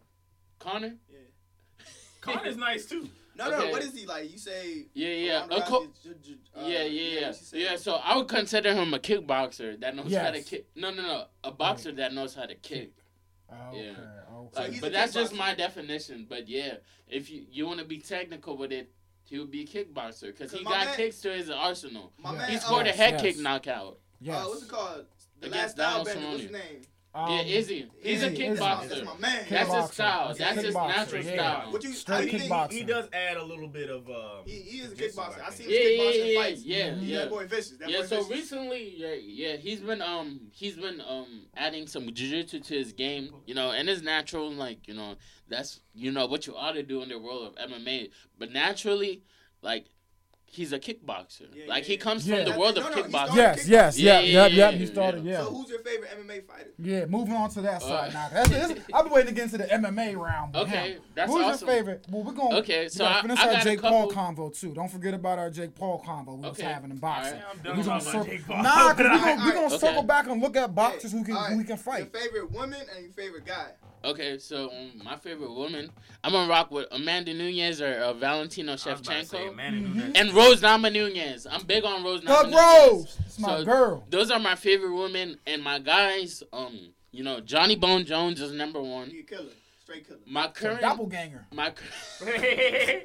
Conor? Yeah. Conor's nice too. No, no, Okay. no. What is he like? You say. Yeah, yeah. Ronda co- Rousey is ju- ju- uh, yeah, yeah, yeah, what yeah. So I would consider him a kickboxer that knows how to kick. No, no, no, a boxer that knows how to kick. Okay, Yeah. okay. Like, he's but a that's just my definition. But yeah, if you you want to be technical with it, he would be a kickboxer because he got man- kicks to his arsenal. My Yeah. man. He scored a head yes. kick knockout. Yes. Uh, what's it called? The Against last Donald Stylebender. What's his name? Um, yeah, Izzy. He's a Izzy, Izzy. That's my, kickboxer. that's my man. That's his style. He's That's his natural yeah. style. What you? Straight you think- kickboxer. He does add a little bit of um. He, he is a kickboxer. I see seen think. him Yeah, yeah, kickboxing yeah, fights. yeah, Mhm. yeah. That boy vicious. That yeah, boy so vicious. recently, yeah, yeah, he's been um he's been um adding some jiu-jitsu to his game, you know, and it's natural, like you know, that's you know what you ought to do in the world of MMA. But naturally, like he's a kickboxer, Yeah, like yeah, he comes Yeah. from the world No, of no, he kickboxing. Yes, yes, Yeah, yeah, yeah, yeah, yeah, yeah. yeah, started, yeah. yeah. So who's your favorite MMA fighter? Yeah, moving on to that Uh, side now. That's, that's, I've been waiting to get into the MMA round. Okay, him. that's Who's awesome. your favorite? Well, we're going. Okay, so I, finish I our got Jake a. Paul convo too. Don't forget about our Jake Paul convo we was having in boxing. alright. we're gonna circle- Nah, cause we Alright, gonna, we gonna circle back and look at boxers who can All who right. can fight. Your favorite woman and your favorite guy. Okay, so um, my favorite woman, I'm gonna rock with Amanda Nunes or uh, Valentina I was about to say, Shevchenko Amanda Mhm. Nunes. and Rose Namajunas. I'm big on Rose Doug Namajunas. Rose, it's my So- girl. Those are my favorite women, and my guys. Um, you know, Johnny Bone Jones is number one. You killer. Straight killer. My current, doppelganger. my,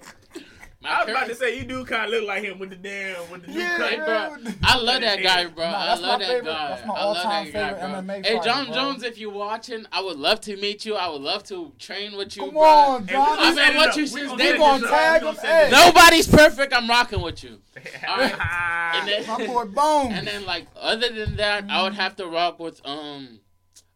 cur- I my was about to say you do kind of look like him with the damn with the new Yeah, cut. Hey, bro. I love that guy, bro. Nah, I that's love my that favorite- guy. that's my all-time that guy, favorite bro. MMA Hey, fighter, John bro. Jones, if you're watching, I would love to meet you. I would love to train with you, Come bro. on, Hey, I've been set it watching you since day one. Tag him, hey. Nobody's perfect. I'm rocking with you. Alright. And then, My boy Bone. and then like other than that, I would have to rock with um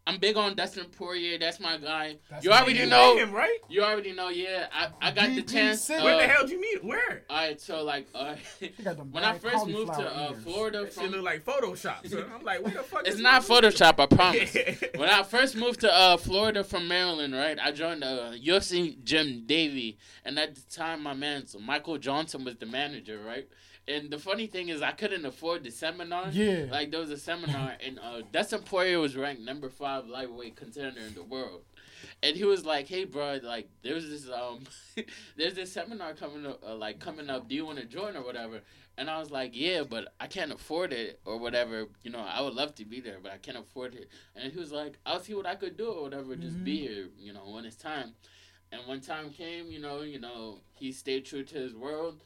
I'm big on Dustin Poirier. That's my guy. That's you already You know. him, right? You already know. Yeah, I, I got the chance. City. Where the uh, hell did you meet? Where? All right, so like, uh, He got them when I first moved to cauliflower uh, ears. Florida That from look like Photoshop. son. I'm like, what the fuck? It's is not wrong Photoshop, I promise. when I first moved to uh, Florida from Maryland, right, I joined uh, UFC Gym Davie, and at the time, my man so Michael Johnson was the manager, right. And the funny thing is, I couldn't afford the seminar. Yeah. Like there was a seminar, and uh, Dustin Poirier was ranked number five lightweight contender in the world. And he was like, "Hey, bro, like there's this um, there's this seminar coming up, uh, like coming up. Do you want to join or whatever?" And I was like, "Yeah, but I can't afford it or whatever. You know, I would love to be there, but I can't afford it." And he was like, "I'll see what I could do or whatever. Just be here, you know, when it's time." And when time came, you know, you know, he stayed true to his world.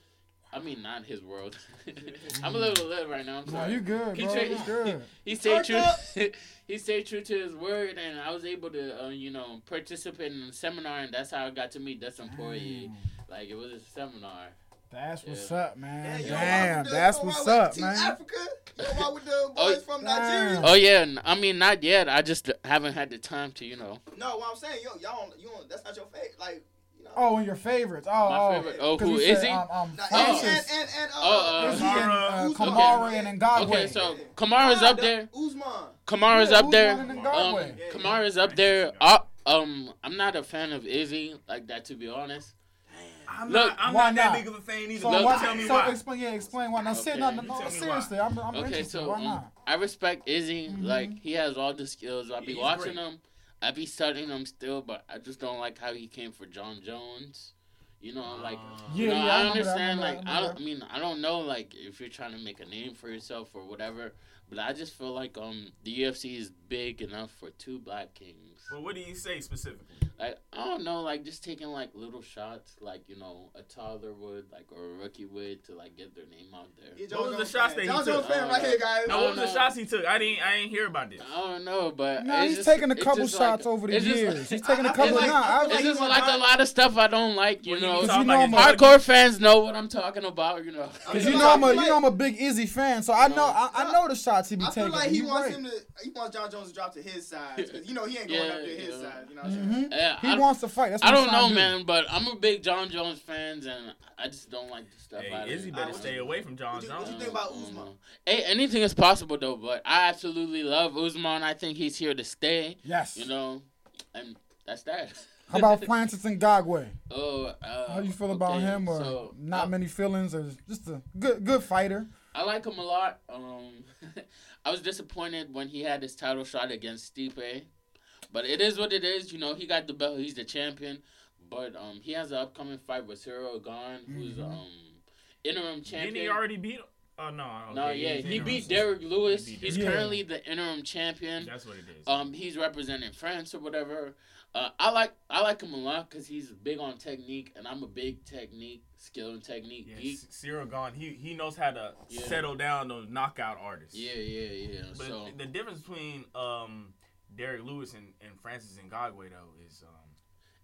I mean, not his world. I'm a little lit right now. I'm No, sorry. you good, He bro. tra- You good. He stayed true. He stayed true to his word, and I was able to, uh, you know, participate in the seminar, and that's how I got to meet Dustin Poirier. Damn. Like it was a seminar. That's what's Yeah. up, man. you know, Damn, the- that's what's up, Team man. Africa, you know, why with the Oh, boys from Nigeria. Oh yeah, I mean not yet. I just haven't had the time to, you know. No, what I'm saying, you y'all, don't- you don't, that's not your fate. Like, you know. Oh, and your favorites. Oh, My oh. favorite. Oh, 'Cause who you is said, he? Um, um, Nah, Oh. and, Francis. and, and, and, uh, Oh, uh, Izzy and uh, Usman. Kamaru and Ngagwe. Okay, so Kamaru's up there. Usman. Kamaru's Yeah, up there. Usman and Um, Ngagwe. Kamaru's up there. Uh, um, I'm not a fan of Izzy like that, to be honest. I'm Look, not, I'm why not that big of a fan either. So, Look, why, tell me so why. explain, yeah, explain why. Now, Okay. sit, no, no, no, tell me seriously, I'm, I'm Okay, interested. so why um, not? I respect Izzy. Mhm. Like he has all the skills. I'll be He's watching great. him. I be studying him still, but I just don't like how he came for Jon Jones. You know, like Uh, you Yeah, know, yeah, I I remember that, I understand. like I I remember don't. I mean, I don't know. Like if you're trying to make a name for yourself or whatever, but I just feel like um the UFC is big enough for two black kings. well, what do you say specifically? Like I don't know, like just taking like little shots, like you know a toddler would, like or a rookie would, to like get their name out there. Yeah, What was the Jones shots fan. that he John took? Jones fan right here, guys. Now, I what don't was the know. shots he took? I didn't. I didn't hear about this. I don't know, but Nah, it's he's just- taking a it's couple just shots like- over the it's just years. like- he's taking a I- I couple. feel like- nah, I, I feel It's like just you like want a lot of stuff I don't like, you Well, know. you talking know, about like- Hardcore fans know what I'm talking about, you know. Cause feel you like- know I'm a I you feel know I'm a big Izzy fan, so I know I, I know the shots he be I feel like he wants him to. He wants Jon Jones to drop to his side. 'cause, you know he ain't going up to his yeah. side. You know what I'm mm-hmm. saying? Yeah, He I, wants to fight. That's what I don't know, do. man, but I'm a big Jon Jones fans, and I just don't like the stuff out Hey, Izzy better stay away from Jon what you- what Jones. you think about I don't Usman? Hey, anything is possible though, but I absolutely love Usman. I think he's here to stay. Yes. You know, and that's that. How about Francis Ngagwe? Oh, uh, How do you feel about okay, him, or so, not uh, many feelings, or just a good good fighter? I like him a lot. Um, I was disappointed when he had his title shot against Stipe, but it is what it is. You know, he got the belt. He's the champion. But um, he has an upcoming fight with Ciryl Gane, who's Mhm. um interim champion. Didn't he already beat? Oh no. Okay, no, yeah, he's he beat Derrick Lewis. He beat He's Derrick. currently the interim champion. That's what it is. Um, he's representing France or whatever. Uh, I like I like him a lot because he's big on technique, and I'm a big technique, skill and technique yeah, geek. C- Ciryl Gane, he he knows how to Yeah. settle down those knockout artists. Yeah, yeah, yeah. But so the difference between um Derrick Lewis and, and Francis Ngagwe though is um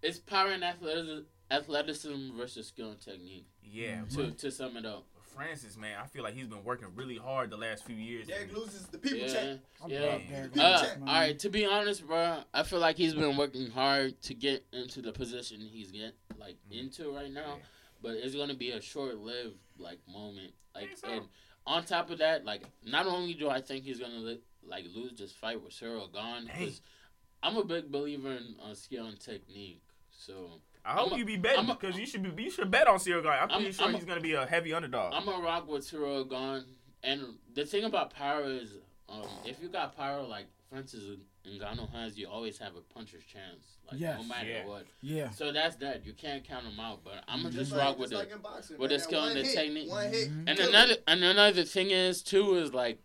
it's power and athleticism, athleticism versus skill and technique. yeah, Mhm. To but to sum it up. Francis man, I feel like he's been working really hard the last few years. Derek and- loses the people Yeah, check. I yeah. Derek Uh, check. all right. To be honest, bro, I feel like he's been working hard to get into the position he's get like Mhm. into right now. Yeah. But it's gonna be a short-lived like moment. Like, so? and on top of that, like, not only do I think he's gonna li- like lose this fight with Ciryl Gane, Dang. because I'm a big believer in uh, skill and technique. So I hope a- you be betting because you should be you should bet on Ciryl Gane. I'm I'm- pretty sure I'm a- he's gonna be a heavy underdog. I'm a rock with Ciryl Gane. And the thing about power is, um, if you got power like Francis Ngannou has, you always have a puncher's chance. Like Yes. no matter Yeah. what. Yeah. So that's that. You can't count him out. But I'm gonna Mhm. just Just like, rock with just it. like in boxing, with man. the skill One and the hit, technique. One hit. Mhm. And another it. and another thing is too is like,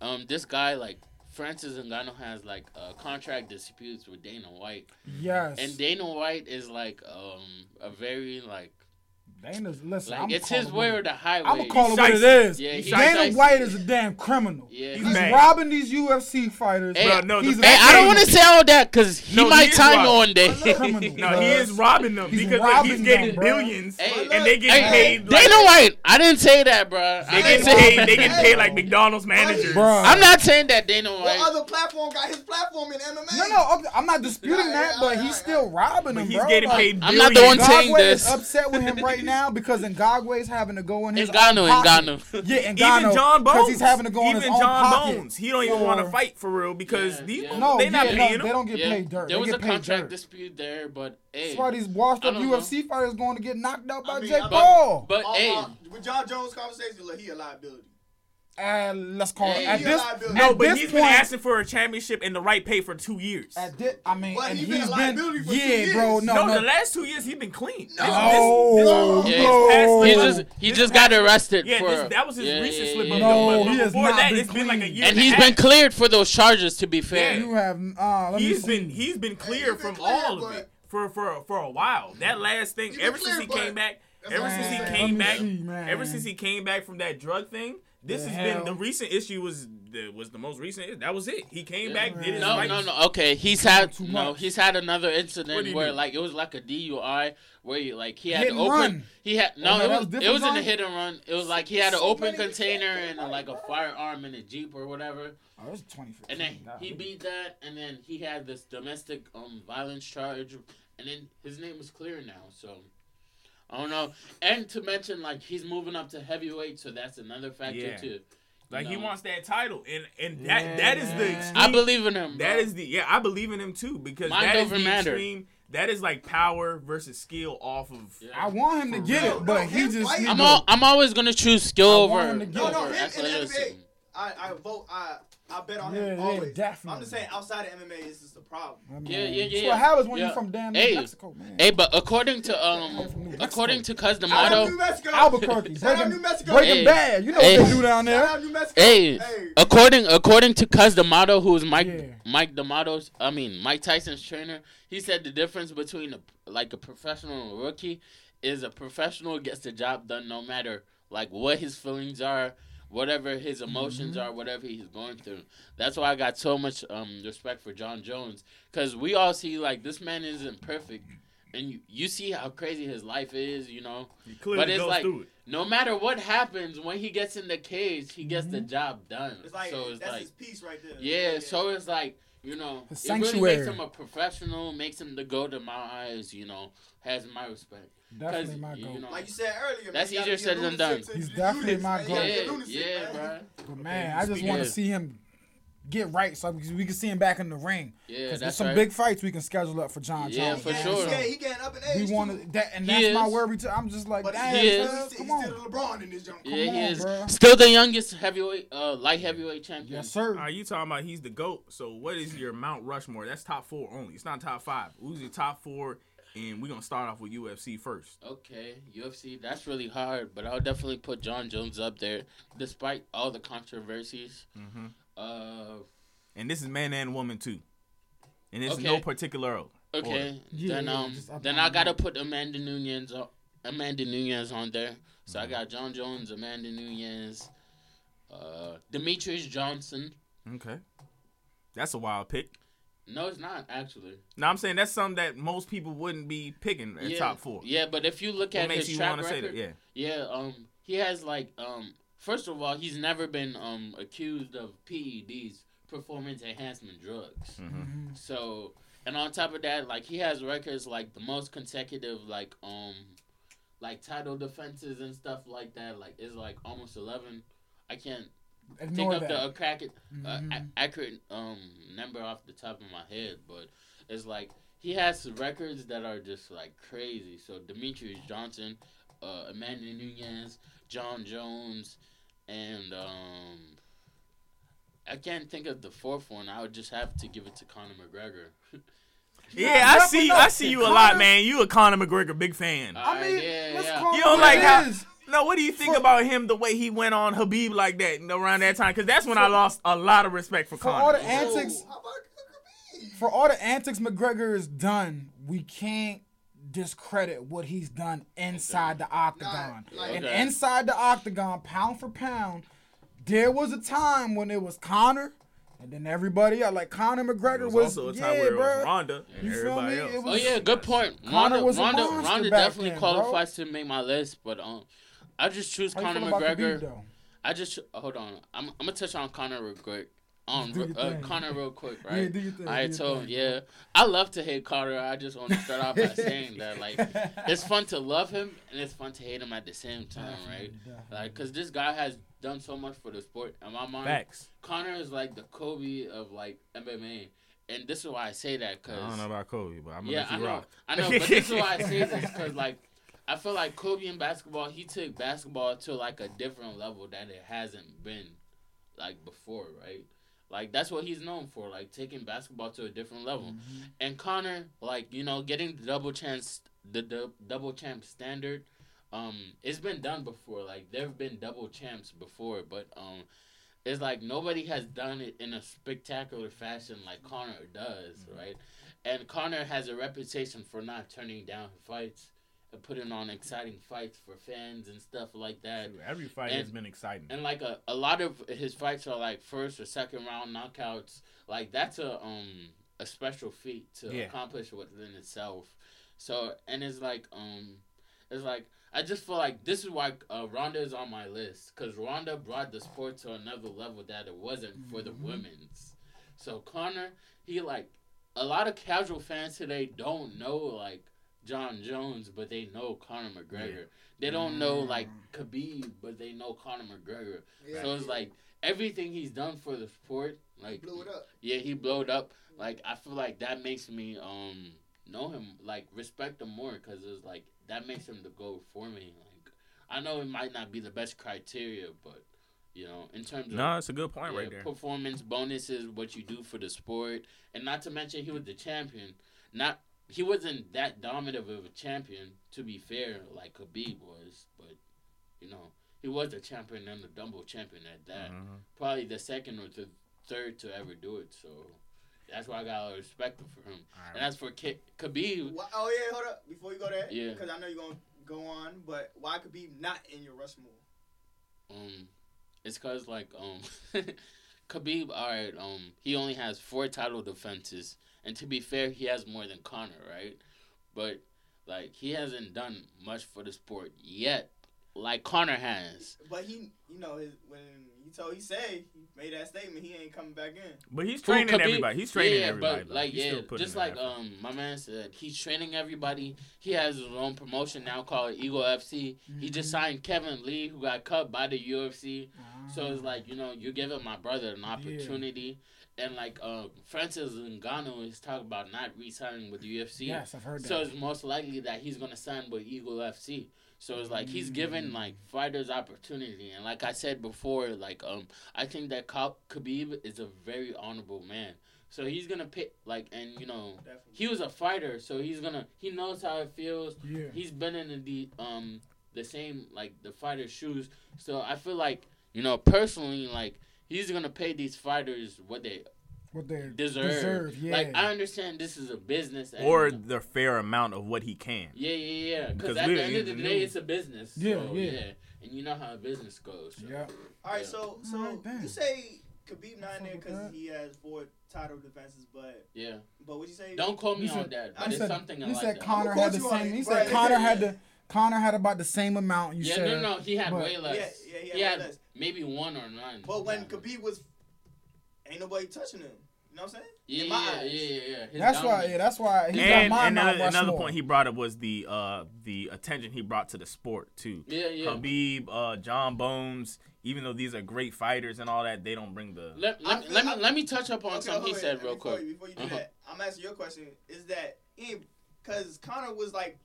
um, this guy like Francis Ngannou has like uh, contract disputes with Dana White, Yes. and Dana White is like um a very like Dana's listen. Like I'm it's his it way what or the highway. I'm gonna call it what it Shiesty. is. Yeah, he's Dana shiesty. White is a damn criminal. Yeah, he's he's robbing these UFC fighters. Hey, Bro, no, the he's Hey, I don't want to say all that because he No, might is time robbing. one day. No, he is robbing them He's because look, he's getting them, billions Hey, and they get Hey, paid. Like, Dana White, I didn't say that, bro. they I get didn't say paid. that. They get paid like McDonald's managers. Bruh. I'm not saying that Dana White. What White. other platform got his platform in MMA? No, no, I'm not disputing that, but he's still robbing But them, he's getting Like, paid. I'm not the one billions. saying Ngagwe is this. upset with him right now because Ngagwe is having to go in his Ngannou, own pocket. Ngannou. Yeah, Ngannou. Even Jon Bones. Because he's having to go in even his own Jon pocket. Bones. He don't even want to fight for real because Yeah, these yeah. No, they not yeah, paying no, him. they don't get Yeah, paid dirt. there they was a contract dirt. dispute there, but hey, That's why these washed up don't know. UFC fighters going to get knocked out by I mean, Jake I- Paul. but All hey, with Jon Jones conversation, look, he a liability. Uh, let's call Hey, it at this. liability. No, at but this he's point, been asking for a championship and the right pay for two years. At this, I mean, But and he he's been been, liability for yeah, bro. No, no, no, the last two years he's been clean. No. This- no, this- Yeah, no. past, he just he just past- got arrested Yeah, for this, that was his yeah, recent yeah, slip yeah, up. No, but, he has before not that, been it's been like a year. and a he's half. been cleared for those charges. To be fair, You have. Uh, let me He's see. been he's been clear he's been cleared from all of it for for for a while. That last thing, ever since he came back, ever since he came back, me see, man. ever since he came back from that drug thing, this The has been the recent issue was the was the most recent. That was it. He came back, did his No, right. no, no. Okay, he's had no. He's had another incident where mean? like it was like a DUI where he, like he had Hit to open. run. He had Oh, no. no, it was was it different was in a hit and run. It was like he had an So open container and a, like a bro. firearm in a jeep or whatever. Oh, it's 2015. And then he beat that, and then he had this domestic um violence charge, and then his name was clear now. So I don't know. And to mention, like he's moving up to heavyweight, so that's another factor Yeah. too. Like he wants that title, and and that Yeah, that is the extreme. I believe in him. That bro. is the yeah. I believe in him too because Mind that is the matter. extreme. That is like power versus skill off of. Yeah. I want him to get real. it, but No, he just. fighting- I'm all, I'm always gonna choose skill I over. want him to get No, no, over him in athleticism. NBA. I, I vote. I I bet on Yeah, him yeah, always. definitely. I'm just saying, outside of MMA, this is the problem. I mean, Yeah, yeah, That's yeah, what happens when yeah. you're from damn Hey. Mexico, man. Hey, but according to um, Hey, from New Mexico. according to Cus Shout out D'Amato, New Mexico. Albuquerque, Breaking, New Mexico. Breaking Hey. Bad. You know Hey. what they do down Shout there. out New Mexico. Hey, Hey. according according to Cus D'Amato, who's Mike Yeah. Mike D'Amato's, I mean Mike Tyson's trainer, he said the difference between a like a professional and a rookie is a professional gets the job done no matter like what his feelings are, whatever his emotions Mm-hmm. are, whatever he's going through. That's why I got so much um respect for Jon Jones because we all see like this man isn't perfect. And you, you see how crazy his life is, you know. He clearly But it's goes like- through it. No matter what happens, when he gets in the cage, he gets the job done. It's like so it's that's like his piece right there. yeah, so it's like you know, His it really makes him a professional, makes him the go to my eyes. You know, has my respect. Definitely 'Cause, my you goat. know, Like you said earlier, That's man, easier gotta be a said than done. He's definitely my man. Goat. gotta yeah, yeah, man. bro. But man, you I just want to see him get right so we can- we can see him back in the ring. Yeah, Because there's some right. big fights we can schedule up for Jon Yeah, Jones. Yeah, for He sure. getting- He getting, he getting up in age. We wanted that, and He that's my is. worry too. I'm just like, But damn, He is. he's, cuz, he's still on. LeBron in this jump. Yeah, Come he on, is bruh. still the youngest heavyweight, uh, light heavyweight champion. Yes, sir. Are you talking about he's the goat? So what is your Mount Rushmore? That's top four only. It's not top five. Who's your top four? And we're gonna start off with UFC first. Okay, UFC. That's really hard, but I'll definitely put Jon Jones up there, despite all the controversies. Mhm. Uh, And this is man and woman too. And it's Okay. no particular order. Okay. Yeah, then yeah, um just then I gotta put Amanda Nunes on Amanda Nunes on there. So I Mm-hmm. got Jon Jones, Amanda Nunes, uh Demetrious Johnson. Okay. That's a wild pick. No, it's not actually. No, I'm saying that's something that most people wouldn't be picking at yeah, top four. Yeah, but if you look What at makes his you track want say record, that? Yeah. yeah, um, he has like um, first of all, he's never been um accused of PEDs, performance enhancement drugs. Mm-hmm. So, and on top of that, like he has records like the most consecutive like um, like title defenses and stuff like that. Like is like almost eleven. I can't think Ignore of that. the accurate, uh, Mhm. a- accurate um number off the top of my head, but it's like he has records that are just like crazy. So Demetrious Johnson, uh, Amanda Nunes, Jon Jones, and um, I can't think of the fourth one. I would just have to give it to Conor McGregor. Yeah, I see. not. I see you a lot, man. You a Conor McGregor big fan. Uh, I mean, yeah, let's yeah. call You don't like it how- is. No, what do you think For- about him? The way he went on Khabib like that around that time? Because that's when I lost a lot of respect for, For all the antics, How about Khabib? for all the antics McGregor has done, we can't discredit what he's done inside the octagon. like- and Okay. inside the octagon, pound for pound, there was a time when it was Conor, and then everybody else. Like Conor McGregor There was, was, also a yeah, where it bro. was Ronda and You feel everybody me? else. It Oh yeah, good point. Conor Ronda, was a Ronda, monster Ronda back definitely then, bro. qualifies to make my list, but um, I just choose How Conor McGregor. Khabib, though? I just hold on. I'm, I'm gonna touch on Conor real quick. On Do uh, thing. Conor real quick, Yeah, right? do your thing, I your told thing, yeah. I love to hate Carter. I just want to start off by saying that like it's fun to love him and it's fun to hate him at the same time, right? Like, cause this guy has done so much for the sport. In my mind, Facts. Conor is like the Kobe of like MMA, and this is why I say that. Cause I don't know about Kobe, but I'm gonna yeah, let I you know, rock. I know, but this is why I say this because like I feel like Kobe in basketball, he took basketball to like a different level that it hasn't been like before, right? Like that's what he's known for, like taking basketball to a different level. Mm-hmm. And Conor, like you know, getting the double chance, the, the double champ standard, um, it's been done before. Like there have been double champs before, but um, it's like nobody has done it in a spectacular fashion like Conor does, right? And Conor has a reputation for not turning down fights putting on exciting fights for fans and stuff like that. Every fight And- has been exciting. And like a, a lot of his fights are like first or second round knockouts. Like that's a um a special feat to Yeah. accomplish within itself. So and it's like um it's like I just feel like this is why uh, Ronda is on my list because Ronda brought the sport to another level that it wasn't for the Mhm. women's. So Conor, he like a lot of casual fans today don't know like Jon Jones, but they know Conor McGregor. They don't know like Khabib, but they know Conor McGregor. Yeah. So it's like everything he's done for the sport, like blew it up. yeah, he blowed up. Like I feel like that makes me um know him, like respect him more, because it's like that makes him the goat for me. Like I know it might not be the best criteria, but you know, in terms of No, it's a good point yeah, right there. performance bonuses, what you do for the sport, and not to mention he was the champion. Not he wasn't that dominant of a champion, to be fair, like Khabib was, but you know he was the champion and the double champion at that. Mhm. Probably the second or the third to ever do it. So that's why I got a lot of respect for him. And as for K- Khabib, Why, oh yeah, hold up before you go there. Yeah. Because I know you're gonna go on, but why could be not in your Rushmore? um, it's cause like um, Khabib, all right, um, he only has four title defenses, and to be fair, he has more than Conor, right? But like he hasn't done much for the sport yet, like Conor has. But he, you know, his, when he told, he said he made that statement, he ain't coming back in. But he's training Khabib? everybody. He's training yeah, everybody. But though. like He's yeah, still just like effort. um my man said, he's training everybody. He has his own promotion now called Eagle FC. He just Mm-hmm. signed Kevin Lee, who got cut by the UFC. So it's like you know you're giving my brother an opportunity. And like uh, Francis Ngannou is talking about not re-signing with the UFC. Yes, I've heard that. So it's most likely that he's gonna sign with Eagle FC. So it's like he's Mm. giving like fighters opportunity, and like I said before, like um, I think that Khabib is a very honorable man. So he's gonna pick like, and you know, Definitely. he was a fighter, so he's gonna he knows how it feels. yeah. He's been in the um the same like the fighter's shoes. So I feel like you know personally, like he's gonna pay these fighters what they what they deserve. deserve. Yeah. Like I understand this is a business, and, or you the fair amount of what he can. yeah, yeah, yeah. Because Because at the end of the you day, it's a business. Yeah, so, yeah. And you know how a business goes. So. yeah. All right, Yeah. so so Alright, damn. you say Khabib not in there because he has four title defenses, but Yeah. but what you say? Don't call me You on said- that, I but it's said, something you like said that. Conor I'ma had the quote you on same. He said Conor had Yeah. the Conor had about the same amount. You yeah, said. Yeah, no, no, he had but- way less. Yeah, yeah, he had he way had less. Maybe one or none. But when Yeah. Khabib was, ain't nobody touching him. You know what I'm saying? yeah, in my yeah, eyes. yeah, yeah, yeah. His That's why. Yeah, that's why he got And my Mount another, another point he brought up was the uh the attention he brought to the sport too. Yeah, yeah. Khabib, uh, Jon Bones, even though these are great fighters and all that, they don't bring the. Let, I let, feel- let me I- let me touch up on Okay, something he hold said real before quick. You, before you do Uh-huh. that, I'm asking your question. Is that because Conor was like,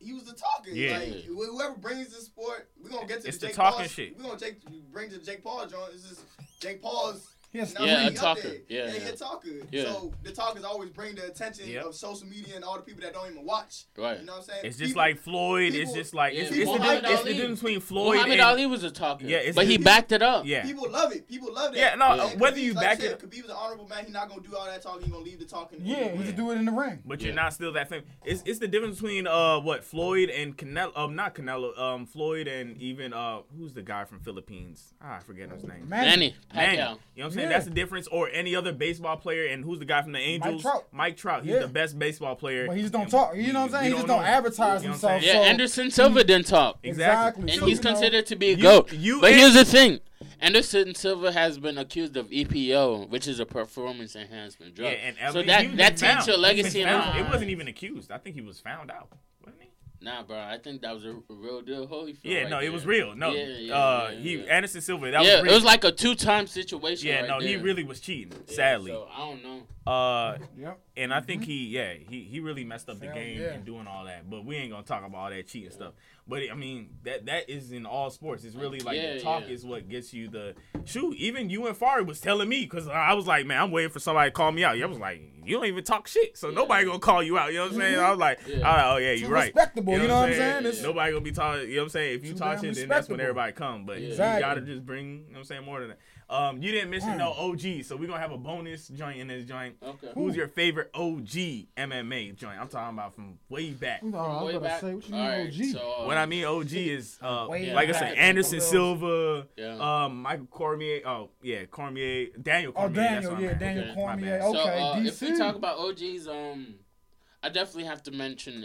he was the talker. Yeah. Like, whoever brings the sport, we're gonna get to It's the the Jake talking Paul. shit. We're gonna take bring to Jake Paul joint. This is Jake Paul's Yes. Now, Yeah, when a talker. Yeah, yeah, yeah. a talker. Yeah. So the talkers always bring the attention Yep. of social media and all the people that don't even watch. Right. You know what I'm saying? It's just People- like Floyd. it's just like Yeah, it's, it's, the, Muhammad di- it's the difference between Floyd Muhammad and Ali was a talker. Yeah, it's but he the- backed it up. yeah. People love it. People love that. Yeah, no, Yeah. whether Khabib, you like back I said, it, Khabib's an honorable man. He's not gonna do all that talking. He's gonna leave the talking. Yeah, he just do it in the ring. but you're not still that famous. It's it's the difference between uh what Floyd and Canelo. Um, not Canelo. Um, Floyd and even uh who's the guy from Philippines? Ah, I forget his name. Manny Manny. You know what I'm saying? Yeah. That's the difference. Or any other baseball player. And who's the guy from the Angels? Trout. Mike Trout. He's Yeah. the best baseball player. But he just don't And talk. You know what I'm saying? He just know don't advertise You know himself. Yeah, so Anderson Silva didn't talk. Exactly. And So, he's you know, considered to be a You- goat. you but and- here's the thing. Anderson Silva has been accused of EPO, which is a performance enhancement drug. Yeah, drug. and so that that found. taints your legacy. in found. my It wasn't even accused. I think he was found out, wasn't he? Nah, bro. I think that was a, a real deal. Holy. Yeah, no, it was real. No, Yeah, yeah, uh, yeah, he. Anderson Silva. That yeah, was real. it was like a two-time situation. yeah, right no, he really was cheating. Yeah, sadly, So I don't know. uh, Yep. And I think mm-hmm. he, yeah, he he really messed up the Failed, game yeah. and doing all that. But we ain't gonna talk about all that cheating stuff. But I mean, that that is in all sports. It's really like Yeah, the talk yeah. is what gets you the shoot. Even you and Fari was telling me because I was like, man, I'm waiting for somebody to call me out. I was like, you don't even talk shit, so nobody gonna call you out. You know what I'm saying? Mm-hmm. I was like, Yeah. I was like, oh yeah, you're right. respectable, you know what I'm saying? It's- Nobody gonna be talking. You know what I'm saying? If you Too talk shit, then that's when everybody come. But you Exactly. gotta just bring. You know what I'm saying more than that. Um, you didn't mention no OG, so we're gonna have a bonus joint in this joint. Okay. Who's your favorite OG MMA joint? I'm talking about from way back. No, I was Way gonna back. say, what you All mean, right, OG? So, When I mean OG is uh, Way like I said, Anderson Silva, Yeah. um, Michael Cormier. Oh yeah, Cormier, Daniel Oh, Cormier. that's Daniel, what I yeah, meant. Daniel Okay, my Cormier. Okay, so uh, DC. if we talk about OGs, um, I definitely have to mention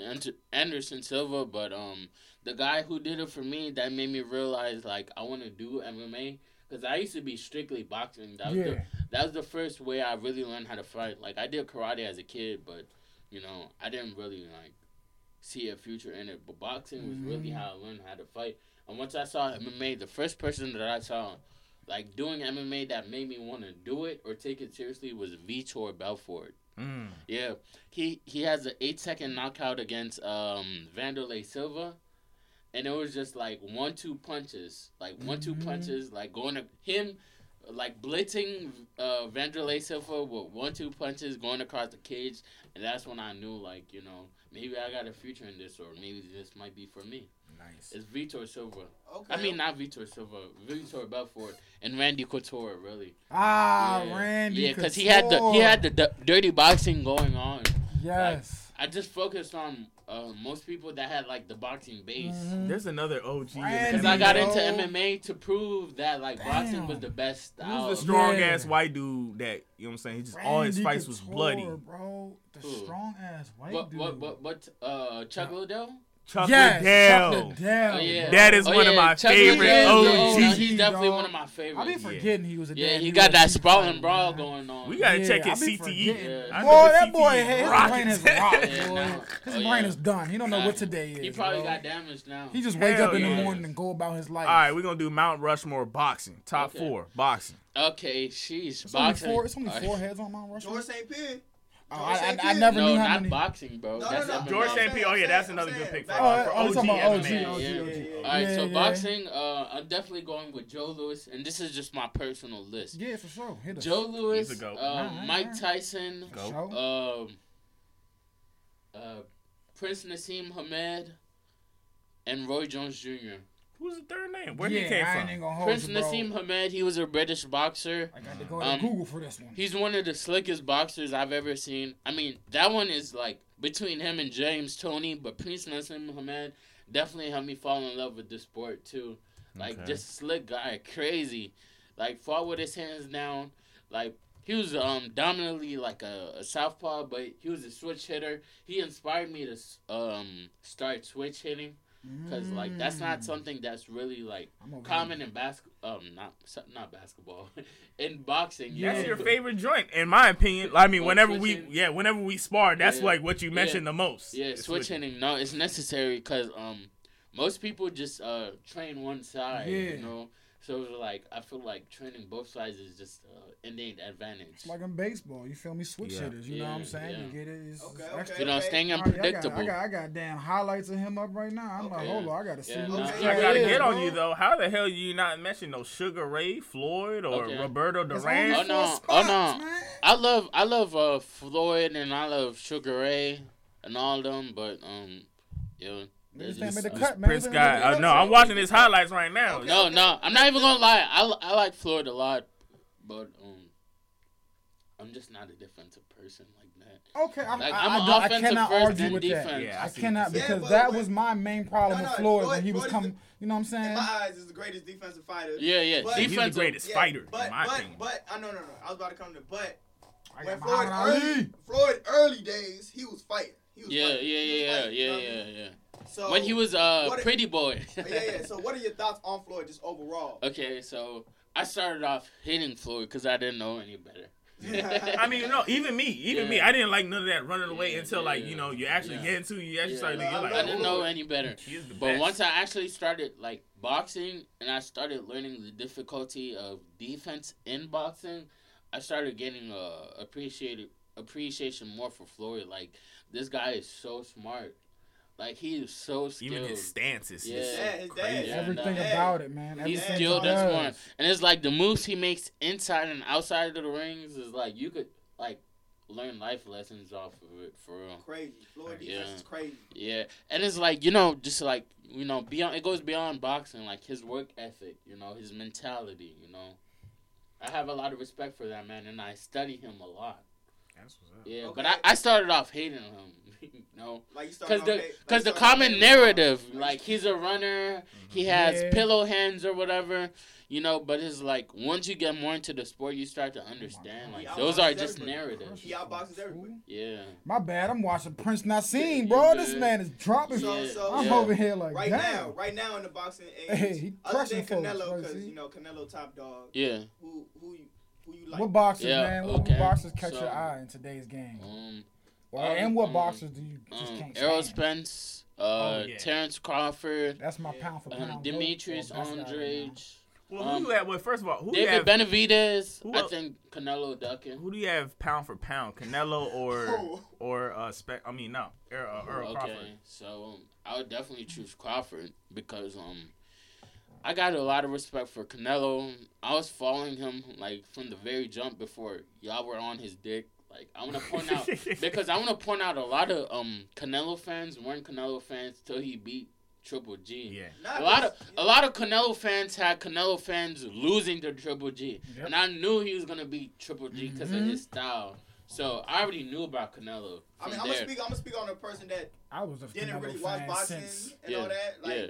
Anderson Silva, but um, the guy who did it for me that made me realize like I want to do MMA because I used to be strictly boxing. That was the, that was the first way I really learned how to fight. Like I did karate as a kid, but you know I didn't really like see a future in it. But boxing was really Mhm. how I learned how to fight. And once I saw MMA, the first person that I saw like doing MMA that made me want to do it or take it seriously was Vitor Belfort. Mm. Yeah, he he has an eight second knockout against um Wanderlei Silva, and it was just like one two punches, like one two Mhm. punches, like going to him, like blitzing uh Wanderlei Silva with one two punches going across the cage, and that's when I knew like you know maybe I got a future in this or maybe this might be for me. Nice. It's Vitor Silva. Okay. I mean not Vitor Silva, Vitor Belfort and Randy Couture really. ah, yeah. Randy. Yeah, because he had the he had the d- dirty boxing going on. Yes. I just focused on uh, most people that had like the boxing base. Mhm. There's another OG. Because I got into MMA to prove that like boxing was the best style. Who's the strong Yeah. ass white dude that you know what I'm saying? He just all his Randy fights was bloody. bro. The Who? strong ass white what, dude. what what what uh Chuck Liddell? Chuck yes, Liddell. Chuck Liddell. Oh, yeah. That is Oh, one of my Chuck favorite Liddell, OGs. no, he's definitely dog. one of my favorites. I be forgetting he was a yeah, he got that UFC sprawling brawl going on. We gotta Yeah, check his CTE. Yeah. Boy, that his boy, CTE his brain is rocked, Yeah, boy. His Oh, brain yeah. is done. He don't know Nah, what today is. He probably bro. got damaged now. He just wake up in the morning and go about his life. All right, we're gonna do Mount Rushmore boxing. Top four boxing. okay, sheesh. It's only boxing. four. It's only four heads on Mount Rushmore. George St. Pierre. Oh, I, I, I never No, knew how not many. boxing, bro. No, That's no, no. MMA. George St. Pierre. Oh yeah, that's another good pick for, Oh, for OG talking about OG, MMA. Yeah, OG, yeah, OG. yeah. All right, Yeah, so yeah. boxing, uh, I'm definitely going with Joe Louis, and this is just my personal list. Yeah, for sure. Hit us. Joe Louis, He's a goat. uh, Alright, Mike alright. Tyson, Go. Show. um, uh, Prince Naseem Hamed, and Roy Jones Jr. Who's the third name? Where yeah, he came I from? ain't gonna hold Prince you. Naseem Hamed, he was a British boxer. I got to go to Um, Google for this one. He's one of the slickest boxers I've ever seen. I mean, that one is like between him and James Toney, but Prince Naseem Hamed definitely helped me fall in love with the sport too. Like Okay. just slick guy, crazy. Like fought with his hands down. Like he was um dominantly like a, a southpaw, but he was a switch hitter. He inspired me to um start switch hitting because like that's not Mm. something that's really like common in basketball. Um, not not basketball, in boxing. you That's know? your favorite joint, in my opinion. I mean, Well, whenever we, yeah, whenever we spar, that's Yeah. like what you mention Yeah. the most. Yeah, is switch switching. hitting. No, it's necessary because um most people just uh train one side. Yeah. You know, So it was like I feel like training both sides is just uh, innate advantage. It's like in baseball. You feel me? Switch Yeah. hitters. You know what I'm saying? yeah. You get it. It's, Okay, it's okay. extra. You know, staying All right, I got, unpredictable. I got, I got damn highlights of him up right now. I'm like, hold on, I gotta see. Yeah, who nah. this Okay, guy I gotta get on you though. How the hell you not mention no Sugar Ray, Floyd, or Okay. Roberto It's Duran? only Oh, four no. Oh, no. man. I love I love uh Floyd and I love Sugar Ray and all them, but um, yo, Niggas there's made the cut, man. Prince This guy. Uh, no, I'm watching his highlights right now. Okay. no, no, I'm not even gonna lie. I, I like Floyd a lot, but um, I'm just not a defensive person like that. Okay, I, Like, I, I'm I, I cannot argue with defense. that. Yeah, I I cannot what you're saying. because Yeah, but that when- was my main problem No, with Floyd Floyd- when he was Floyd is coming. You know what I'm saying? In my eyes, is the greatest defensive fighter. Yeah, yeah, But- He's the greatest Yeah, fighter, but in my but opinion. but I no no no. I was about to come to but when Floyd early Floyd early days he was fighting. He was Yeah, yeah, fighting. He was yeah, yeah, know what I yeah, yeah. So When he was uh what- pretty boy. yeah yeah. So what are your thoughts on Floyd just overall? okay, so I started off hating Floyd because I didn't know any better. I mean, no, even me, even me, I didn't like none of that running away Yeah, until like yeah, you know you actually yeah. get into you actually Yeah. start to get I like, I didn't know any better. he the But best. once I actually started like boxing and I started learning the difficulty of defense in boxing, I started getting uh appreciated appreciation more for Floyd. Like this guy is so smart. Like he is so skilled. even his stances, Yeah. is Yeah, his dad. crazy. Yeah, Everything no. about it, man. He's skilled he one, And it's like the moves he makes inside and outside of the rings is like you could like learn life lessons off of it for real. Crazy. Floyd Yeah. defense is crazy. Yeah, and it's like you know, just like you know, beyond it goes beyond boxing, like his work ethic, you know, his mentality, you know. I have a lot of respect for that man, and I study him a lot. That's what's up. Yeah, Okay. but I, I started off hating him, you know, Like because the off like because the common hating narrative, like he's a runner, he has Yeah. pillow hands or whatever, you know. But it's like once you get more into the sport, you start to understand, God. like He those are just everybody. narratives. He outboxes everybody. Yeah, My bad. I'm watching Prince Naseem, You bro. This man is dropping. So so I'm Yeah. over here like, right damn. now, right now in the boxing age, Hey, he other crushing than Canelo, because you know Canelo top dog. yeah. Who who you who you like? What boxers, Yeah, man? What, okay. what boxers catch So- your eye in today's game? Um, Or, um, and what um, boxers do you just um, can't Errol? Spence, uh, Oh, yeah. Terrence Crawford, That's my pound for um, pound. Demetrius vote for best guy. Andrade, Well, Um, who you have? Well, first of all, who do you David have? Benavidez. Who I think Canelo ducking. Who do you have pound for pound, Canelo or Oh. or uh, Spe- I mean, no, Earl, uh, Earl okay, Crawford. so um, I would definitely choose Crawford because um, I got a lot of respect for Canelo. I was following him like from the very jump before y'all were on his dick. Like I want to point out because I want to point out a lot of um Canelo fans weren't Canelo fans till he beat Triple G. Yeah. Not A lot of just- a lot of Canelo fans had Canelo fans losing to Triple G, Yep. and I knew he was gonna beat Triple G because Mhm. of his style. So I already knew about Canelo. I mean, from I'm gonna speak. I'm gonna speak on a person that I was a didn't Canelo really watch boxing since, and Yeah, all that. Like yeah,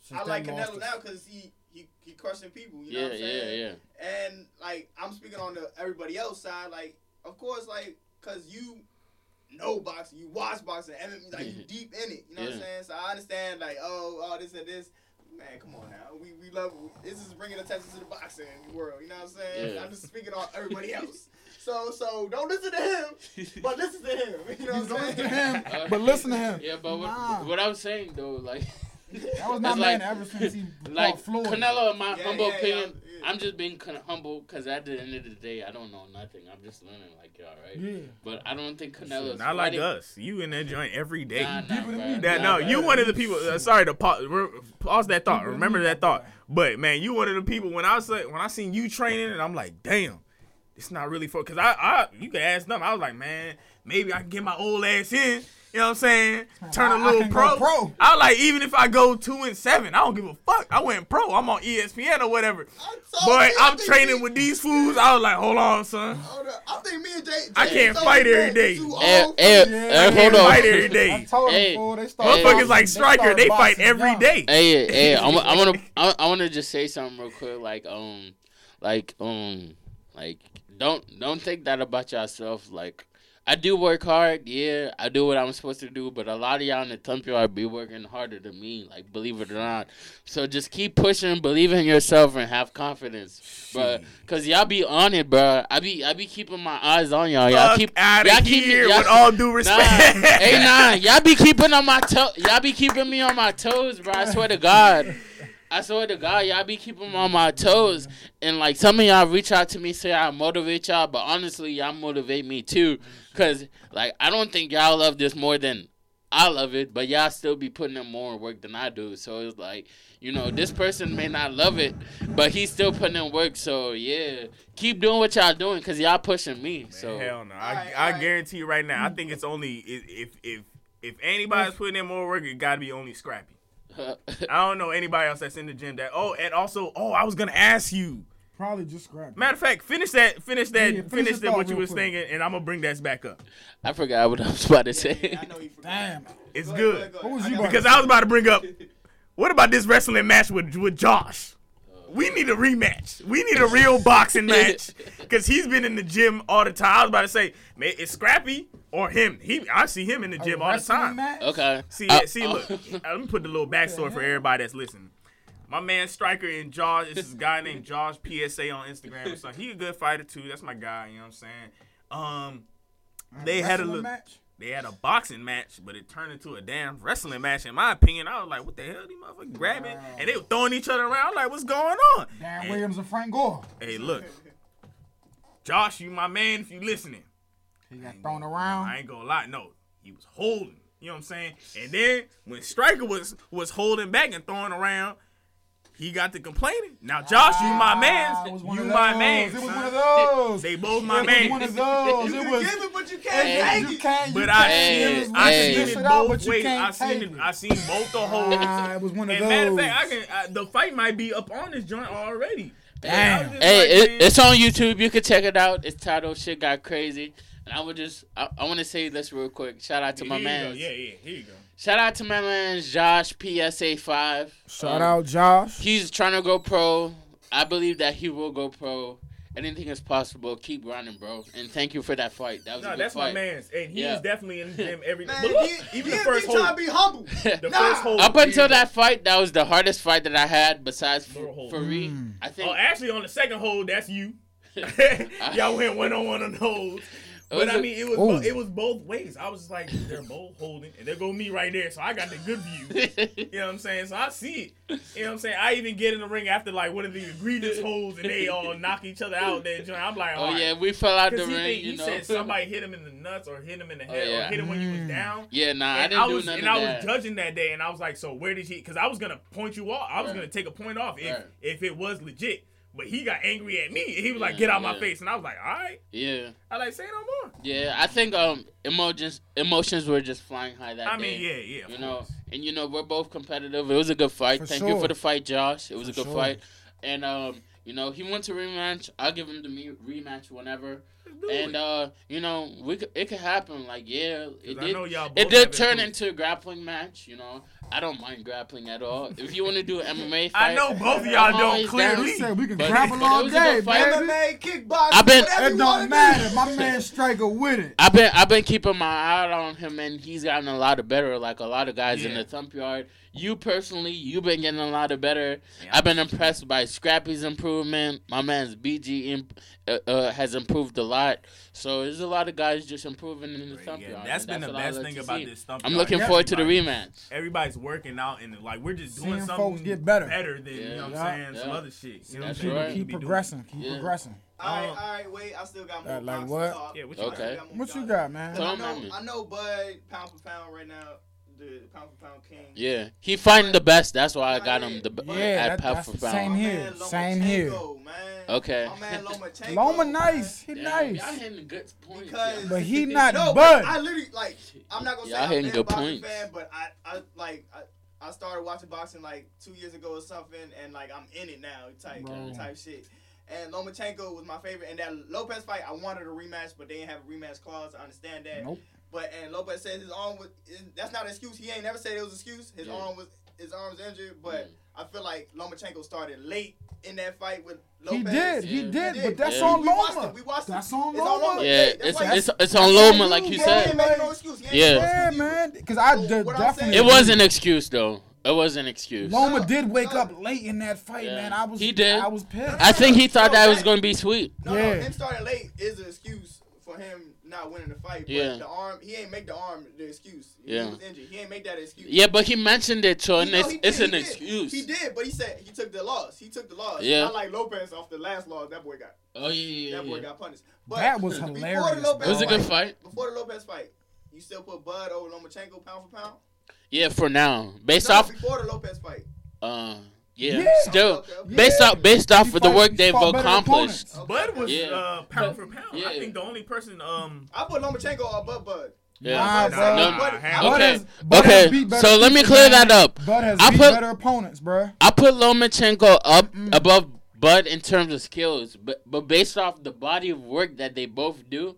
since I like lost Canelo it. now because he he he crushing people. You know yeah, what I'm yeah, saying? yeah. And like I'm speaking on the everybody else side. Like of course, like because you know boxing, you watch boxing, and like you deep in it. You know what I'm saying? So I understand like oh oh this and this. Man, come on now. We we love this is bringing attention to the boxing world. You know what I'm saying? Yeah. I'm just speaking on everybody else. So so don't listen to him, but listen to him. You know what Don't I'm listen to him, Uh, but listen to him. Yeah, but what, Nah. what I'm saying though, like, That was my man like- ever since he like fought Floyd. Canelo, in my Yeah, humble yeah, yeah, opinion, yeah. I'm just being kind of humble because at the end of the day, I don't know nothing. I'm just learning like y'all, right? Yeah. But I don't think Canelo's Not like us. You in that joint every day. Nah, nah, Deeper than bruh. me, That Nah, no, you one of the people. Uh, sorry to pause, pause that thought. Remember that thought. But man, you one of the people when I say when I seen you training, and I'm like, damn, it's not really for. Cause I, I, you can ask them. I was like, man, maybe I can get my old ass in. You know what I'm saying? Turn a little can go pro. pro. I was like, even if I go two and seven, I don't give a fuck. I went pro. I'm on ESPN or whatever. I'm so- But I I'm training me- with these fools. I was like, hold on, son. Hold up. I think me and Jay. I can't fight every day. bad. day. Too Hey, hey, for me. hey, I hold can't on. fight every day. I day. told him, Hey, fool, they started Motherfuckers like they Striker, started they fight boxing every young. day. Hey, hey, I, wa- I want to, I, I want to just say something real quick. Like, um, like, um, like, don't, don't think that about yourself. Like, I do work hard. Yeah, I do what I'm supposed to do. But a lot of y'all in the thump yard be working harder than me. Like, believe it or not. So just keep pushing, believe in yourself, and have confidence, bro. Cause y'all be on it, bro. I be, I be keeping my eyes on y'all. Y'all keep, out y'all keep me- here y'all- with all due Nah, respect. hey, nah, y'all be keeping on my toe. Y'all be keeping me on my toes, bro. I swear to God. I swear to God, y'all be keeping me on my toes. And like some of y'all reach out to me, say I motivate y'all, but honestly, y'all motivate me too. Cause like I don't think y'all love this more than I love it, but y'all still be putting in more work than I do. So it's like, you know, this person may not love it, but he's still putting in work. So yeah, keep doing what y'all doing, cause y'all pushing me. So Hell no. I, Alright, I alright. guarantee you right now. I think it's only if if if, if anybody's putting in more work, it got to be only Scrappy. I don't know anybody else that's in the gym that. Oh, and also, oh, I was gonna ask you. Probably just scrap. Matter of fact, finish that. Finish that. Yeah, finish finish that. What you was quick. thinking, and I'm gonna bring that back up. I forgot what I was about to say. Yeah, I know. Damn. It's Go ahead, good go ahead, go What was you I about because I was about to bring up. What about this wrestling match with with Josh? We need a rematch. We need a real boxing match because he's been in the gym all the time. I was about to say, man, it's Scrappy or him. He, I see him in the gym all the time. match? Okay. See, Uh, see, uh, look. uh, Let me put the little backstory for everybody that's listening. My man Striker and Josh, this is a guy named Josh PSA on Instagram. So he a good fighter too. That's my guy. You know what I'm saying? Um, they had a little, match. they had a boxing match, but it turned into a damn wrestling match. In my opinion, I was like, what the hell? These motherfuckers grabbing and they were throwing each other around. Like, what's going on? Dan And- Williams and Frank Gore. Hey, look, Josh, you my man. If you listening. He got thrown I around. I ain't gonna lie, no, he was holding. You know what I'm saying? And then when Striker was was holding back and throwing around, he got to complaining. Now Josh, you my Ah, man. it was one You my man. It was one of those. They both It my was man. one of those. You It can was. give it, but you can't Hey, take You it. can't. you But can't. I Hey, seen It it. was I seen it it both ways. I seen it. it. I seen both the holds. Ah, it was one of And those. matter of fact, I can. The fight might be up on this joint already. Damn. And I was just Hey, like, it, it's on YouTube. You can check it out. It's titled "Shit Got Crazy." And I would just, I, I want to say this real quick. Shout out to my here you go. man. Yeah, yeah. Here you go. Shout out to my man Josh PSA five. Shout Um, out Josh. He's trying to go pro. I believe that he will go pro. Anything is possible. Keep grinding, bro. And thank you for that fight. That was a No, good that's my fight. man's, and he's Yeah. definitely in the gym every day. Man, But look, he, even he, the first he trying hold, to be humble. the Nah. first hold. Up until here that fight, that was the hardest fight that I had besides Little for, hold. for Reed. Mm. I think Oh, actually, on the second hold, that's you. Y'all went one on one on those. But I mean, it was bo- it was both ways. I was just like, they're both holding, and there go me right there, so I got the good view. You know what I'm saying? So I see it. You know what I'm saying? I even get in the ring after like one of the egregious holds, and they all knock each other out. There, joint. I'm like, oh right. yeah, we fell out the he, ring. you know. said somebody hit him in the nuts or hit him in the head yeah. or hit him when you was Mm. down. yeah, nah, I didn't I do was none and of I was that. judging that day, and I was like, so where did he? Because I was gonna point you off. I was Right. gonna take a point off if Right. if it was legit. But he got angry at me. He was like, "Get out of my face," and I was like, "All right." Yeah, I like say no more. yeah. I think um emotions emotions were just flying high that I day. I mean, yeah, yeah. You know, course. and you know we're both competitive. It was a good fight. For Thank you for the fight, Josh. It was For a good sure. fight. And um, you know, he wants a rematch. I'll give him the rematch whenever. Let's do And uh, you know, we could, it could happen. Like, yeah, it I did. know y'all It did turn improved. into a grappling match. You know, I don't mind grappling at all. If you want to do an MMA fight, I know both of y'all I'm don't always down. clearly. Said we can But- grapple it all day, good fight. baby. MMA, kickboxing, I've been- whatever It don't wanna matter. do. My man Striker with it. I've been I've been keeping my eye on him, and he's gotten a lot of better. Like a lot of guys in the thump yard. You personally, you've been getting a lot of better. Yeah. I've been impressed by Scrappy's improvement. My man's BG imp, uh, uh, has improved a lot. So there's a lot of guys just improving in the thump Yeah, yard. that's and been the best like thing about see. this thump. I'm yard. looking forward to the Everybody- rematch. Everybody's working out and like we're just doing Seeing something folks get better. better than you know what I'm saying. Some other shit. You know what I'm saying? Keep progressing. Keep Yeah. progressing. All right, Uh, all right, wait. I still got more. Uh, like boxing what? talk. Yeah, what you got? Okay. got What you got, man? I know, man. I know Bud, pound for pound right now, the pound for pound king. Yeah, he fighting the best. That's why I got him the Yeah, at that- pound that's for the pound. same here. Same here. Man. Okay. My man Lomachenko. Loma nice. He Damn, nice. Y'all hitting good points. Because- But he not No, but I literally like. I'm not gonna say Y'all I'm hitting a good boxing points. fan, but I, I like. I, I started watching boxing like two years ago or something, and like I'm in it now, type Bro. type shit. And Lomachenko was my favorite. And that Lopez fight, I wanted a rematch, but they didn't have a rematch clause. I understand that. Nope. But and Lopez said his arm was. That's not an excuse. He ain't never said it was an excuse. His Yeah. arm was. His arm was injured, but Yeah. I feel like Lomachenko started late in that fight with Lopez. He Lopez. did. He Yeah. did. He But that's Yeah. on We watched Loma. it. We watched it. That's on It's on Loma. Loma. Yeah, That's it's why- it's it's on Loma, like you He said. ain't no excuse. He ain't Yeah. no Yeah, man. Because I So de- definitely. It was an excuse though. It was an excuse. Loma No, did wake no. up late in that fight, Yeah. man. I was. He did. I was pissed. I think he thought No, that was gonna be sweet. No, Yeah. no, him starting late is an excuse for for him not winning the fight. But Yeah. the arm, he ain't make the arm the excuse. Yeah. He was injured. He ain't make that excuse. Yeah, but he mentioned it, so and it's, he it's an he did. excuse. He did, but he said he took the loss. He took the loss. Yeah. Not like Lopez off the last loss. That boy got Oh yeah, yeah, that boy yeah. got punished. But That was before the hilarious, Lopez It was a good fight. Before the Lopez fight, you still put Bud over Lomachenko pound for pound. Yeah, for now, based No, off, before the Lopez fight. uh, yeah, Yeah. still Okay, okay. based Yeah. off based off He of the fight- work he they've fought better accomplished. opponents. Bud was Yeah. uh, pound But- for pound. yeah. I think the only person um I put Lomachenko above Bud. Yeah. Nah, Bud- bro. Nah, Bud- hell Bud Okay. has- Bud Okay. beat better So let me people, clear man. that up. Bud has I beat put- better opponents, bro. I put Lomachenko up above Bud in terms of skills, but but based off the body of work that they both do,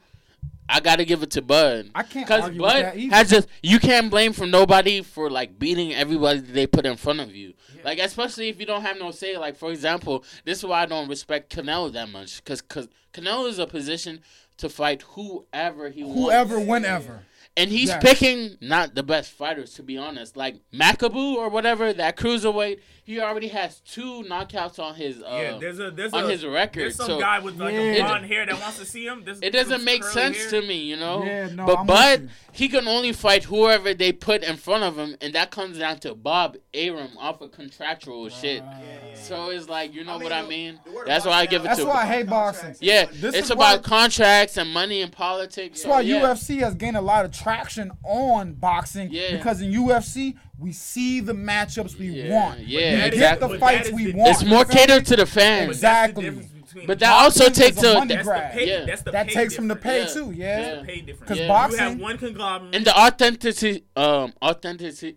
I gotta give it to Bud. I can't Because argue with Bud that either. has just you can't blame from nobody for like beating everybody that they put in front of you. Like especially if you don't have no say. Like for example, this is why I don't respect Canelo that much. Cause cause Canelo is a position to fight whoever he wants. Whoever, whenever. And he's Yes. picking not the best fighters, to be honest. Like Makabu or whatever, that cruiserweight, he already has two knockouts on his uh, yeah, there's a there's on a his record. there's some so guy with like Yeah. a blonde hair that wants to see him. This, it doesn't make sense hair. to me, you know. Yeah, no, but I'm but he can only fight whoever they put in front of him, and that comes down to Bob Arum off of contractual shit. Uh, So it's like you know I mean, what I mean. That's why I give it now- That's to. why I hate boxing. Yeah, This it's about why- contracts and money and politics. That's why yeah. UFC has gained a lot of traction on boxing Yeah. because in UFC we see the matchups we Yeah, want. yeah, we that is- get the fights we the- want. It's more You catered to the fans. Exactly. the But that also takes is a a money that's the grab. pay. Yeah. That's the That pay takes from the pay. Yeah. too, yeah. Yeah. The pay difference. Because Yeah. You boxing, have one conglomerate. and the authenticity, um, authenticity,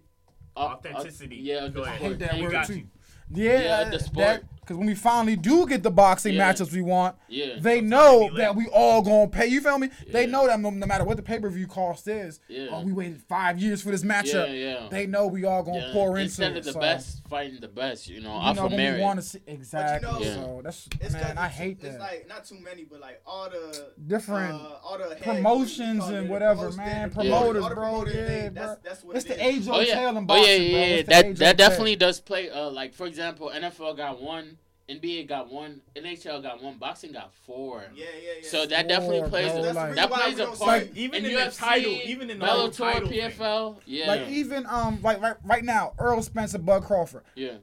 au- au- Authenticity. yeah, Go the ahead. I hate sport. that word too. you. Yeah, Yeah, uh, the sport. Because when we finally do get the boxing Yeah. matchups we want, Yeah, they Sometimes know that we all gonna pay. You feel me? They know that no, no matter what the pay per view cost is, Yeah. oh, we waited five years for this matchup. yeah, yeah. They know we all gonna Yeah, pour into Instead it. of the so, best fighting the best, you know, You off know of when merit. want to see exactly. know, Yeah. So that's It's 'cause man, I it's- hate It's that. like not too many, but like all the Different uh, all the promotions what do you and whatever, man. the Promoters, all the bro. Yeah, bro. That's, that's what It's it the is. age Oh old yeah, tale in oh boxing, yeah, yeah, yeah. It's That that definitely does play. Uh, like for example, NFL got one, NBA got one, NHL got one, boxing got four. Yeah, yeah, yeah. So that definitely plays. bro, a, like- that That's the reason why plays a part. see- Even in in the title, even in the whole Bellator, title thing. PFL, yeah, Like even um like right right now, Earl Spencer, Bud Crawford. yeah.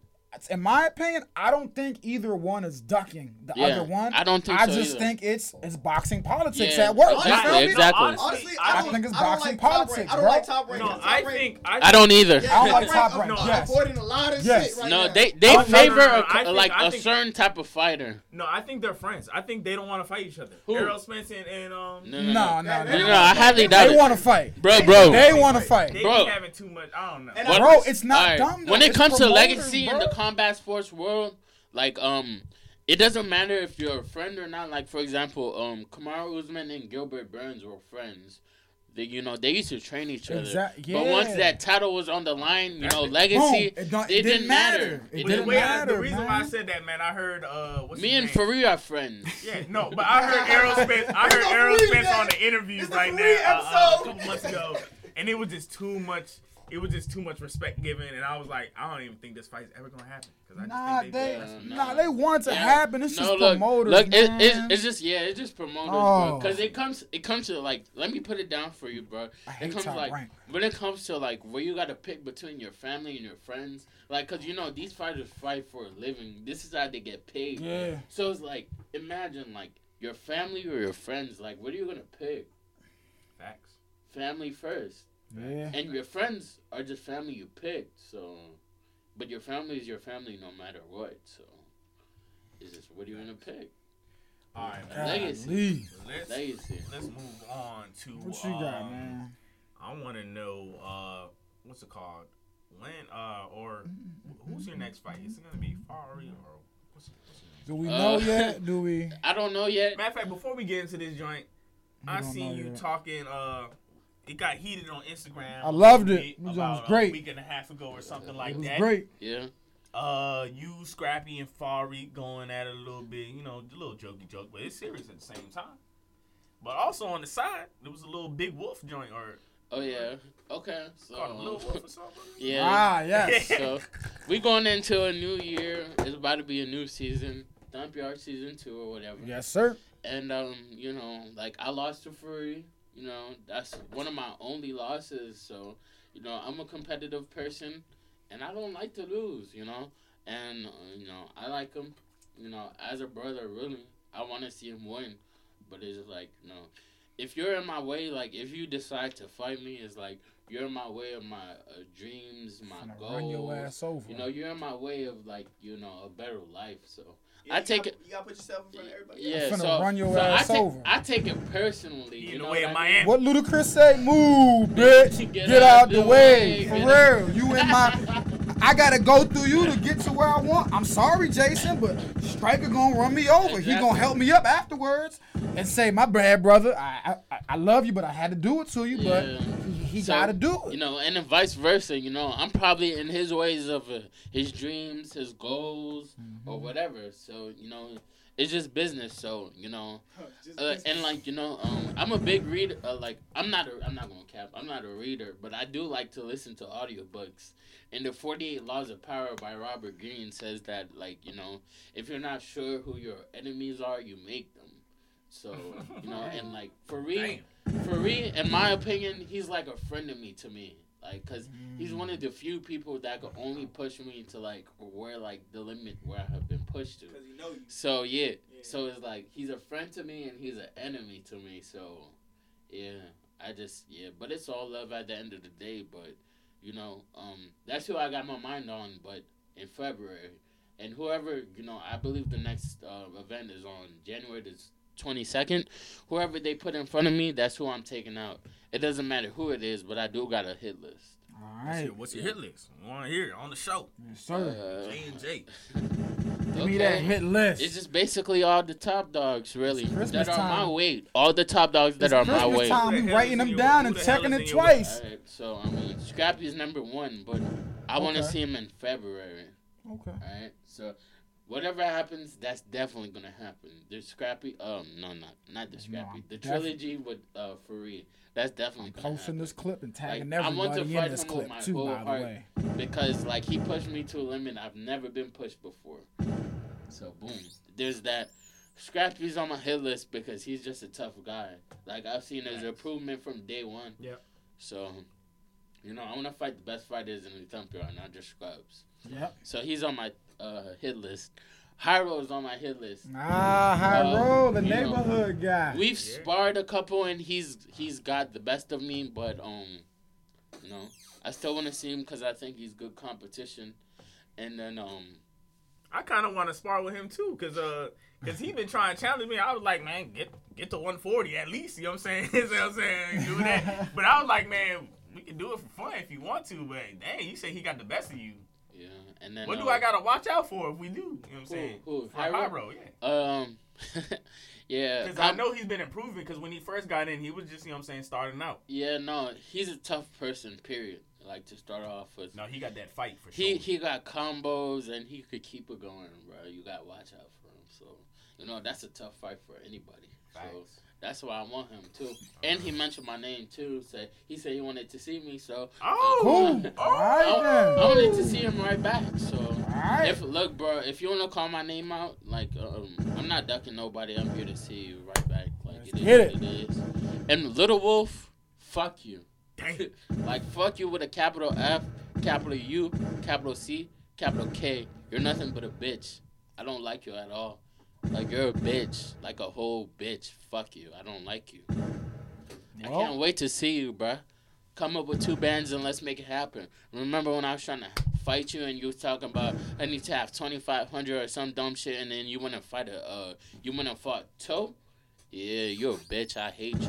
In my opinion, I don't think either one is ducking the Yeah, other one. I don't think I so just either. think it's it's boxing politics Yeah, at work. exactly, You feel exactly. Honestly, I I, I don't, think it's I boxing like top politics, rank. I don't like top rank. No, Top I rank- think I don't either. Yeah, I don't like top top rank rank, are yes. avoiding a lot of Yes. shit right No, now. they they I don't- favor no, no, no, a, I think- like I a think- certain type of fighter. No, I think they're friends. I think they don't want to fight each other. Who? Errol Spence and, and um. No, No, no, no, no, no, no. no, I highly doubt They want to fight. bro, bro. They want to fight. They Bro. be having too much. I don't know. Bro, it's not dumb. When it comes to legacy bro. in the combat sports world, like um, it doesn't matter if you're a friend or not. Like for example, um, Kamaru Usman and Gilbert Burns were friends. They, you know, they used to train each other. Exact- But once that title was on the line, you know, Boom. legacy, It don't- it, it didn't didn't matter. matter. It It But didn't didn't way I, matter. the reason man. why I said that, man, I heard uh, what's Me and name? Are friends. Yeah, no, but I heard Errol Spence. I heard It's Errol Spence on the interviews It's a right now free uh, uh, a couple months ago, and it was just too much. It was just too much respect given, and I was like, I don't even think this fight's ever gonna happen because I just Nah, think they, they. Yeah, nah, nah. they want it to Yeah. happen. It's just no, look, promoters, look, it, man. it's, it's just yeah, it's just promoters, Oh. Because it comes, it comes to like, let me put it down for you, bro. I It comes top like rank. when it comes to like where you got to pick between your family and your friends, like, cause you know these fighters fight for a living. This is how they get paid. Yeah. So it's like, imagine like your family or your friends. Like, what are you gonna pick? Facts. Family first, Yeah. and your friends are just family you picked. So, but your family is your family no matter what. So, it's just what are you gonna pick? All right, God. man. Legacy. Let's Legacy. let's move on to What you got, um, man? I want to know uh, what's it called? When uh, or who's your next fight? Is it gonna be Fari or what's, what's? Do we Uh, know yet? Do we? I don't know yet. Matter of fact, before we get into this joint, We I don't seen you yet. talking. Uh, it got heated on Instagram. I loved it. It was about great. a week and a half ago or something like It was that. great. Yeah. Uh, you, Scrappy, and Fari going at it a little bit. You know, a little jokey joke, but it's serious at the same time. But also on the side, there was a little big wolf joint or Oh yeah. Okay. called little So wolf yeah. Ah, yes. So we going into a new year. It's about to be a new season, Thump Yard season two or whatever. yes, sir. and um, you know, like I lost to Fareed. You know, that's one of my only losses. So, you know, I'm a competitive person, and I don't like to lose. You know, and uh, you know, I like him. You know, as a brother, really, I want to see him win. But it's like, you know, if you're in my way, like if you decide to fight me, it's like you're in my way of my uh, dreams, my goals. run your ass over. You know, you're in my way of like, you know, a better life. So Yeah, I take gotta, it- You gotta put yourself in front of everybody. yeah, else. finna so, run your so ass I take, over. I take it personally. You in the know way what of Miami. What Ludacris say? Move, bitch. Get Get, out out the the way. way, For real. You in my. I gotta go through you to get to where I want. I'm sorry, Jason, but Striker gonna run me over. He gonna help me up afterwards and say, "My bad, brother. I I, I love you, but I had to do it to you. But Yeah. he, he So, gotta do it." You know, and then vice versa. You know, I'm probably in his ways of uh, his dreams, his goals, Mm-hmm. or whatever. So you know, it's just business. So you know, uh, and like you know, um, I'm a big reader. Uh, like I'm not a, I'm not gonna cap. I'm not a reader, but I do like to listen to audiobooks. And the 48 Laws of Power by Robert Greene says that like you know, if you're not sure who your enemies are, you make them. So you know, and like for real, for real, in my opinion, he's like a friend of me to me. Like, cause he's one of the few people that could only push me to like where like the limit where I have been pushed to. Cause you know you. So yeah, Yeah. so it's like he's a friend to me and he's an enemy to me. So yeah, I just yeah, but it's all love at the end of the day. But you know, um, that's who I got my mind on. But in February, and whoever you know, I believe the next uh, event is on January the twenty second. Whoever they put in front of me, that's who I'm taking out. It doesn't matter who it is, but I do got a hit list. All right. What's your, hit list? We want to hear it on the show. yes, sir. Uh, J and J. Give me that hit list. It's just basically all the top dogs, really, It's Christmas that are my time. weight. All the top dogs that It's are my Christmas weight. time. Who I'm writing them down and checking it twice. Alright, so I mean, Scrappy's number one, but I want to see him in February. Okay. All right, so whatever happens, that's definitely gonna happen. The Scrappy, um, no, not not the No, Scrappy, the trilogy with uh Fareed. That's definitely I'm gonna happen. posting happen. this clip and tagging Like, I want to everybody in fight this him with clip my too. whole By the heart. way. because like he pushed me to a limit I've never been pushed before. So boom, there's that. Scrappy's on my hit list because he's just a tough guy. Like I've seen his Facts. improvement from day one. Yep. So, you know, I want to fight the best fighters in the Ethiopia, not just scrubs. Yep. So he's on my uh, hit list. Hyro's on my hit list. Ah, Hyro, the you know, neighborhood guy. We've Yeah. sparred a couple, and he's he's got the best of me. But um, you know, I still want to see him because I think he's good competition. And then um, I kind of want to spar with him too, cause uh, cause he been trying to challenge me. I was like, man, get get to 140 at least. You know what I'm saying? you know what I'm saying? Do that. but I was like, man, we can do it for fun if you want to. But dang, you say he got the best of you. Yeah, and then What do I gotta watch out for if we do? You know what I'm saying? who, Hyro? Hyro, yeah. Um, yeah, Because I know he's been improving. Because when he first got in, he was just you know what I'm saying starting out. Yeah, no, he's a tough person. Period. Like to start off with. No, he got that fight for He sure. he got combos and he could keep it going, bro. You got to watch out for him. So you know that's a tough fight for anybody. So Facts. That's why I want him too. And he mentioned my name too. Say he said he wanted to see me, so oh, Cool. oh, All right I, then. I wanted to see him right back. So right. if look, bro, if you wanna call my name out, like um, I'm not ducking nobody. I'm here to see you right back. Like Let's it is get what it is. And Little Wolf, fuck you. dang. like fuck you with a capital F, capital U, capital C, capital K. You're nothing but a bitch. I don't like you at all. Like you're a bitch, like a whole bitch. Fuck you. I don't like you. I can't wait to see you, bruh. Come up with two bands and let's make it happen. Remember when I was trying to fight you and you was talking about I need to have twenty five hundred or some dumb shit, and then you and fight a uh, you and fought Toe. Yeah, you're a bitch. I hate you.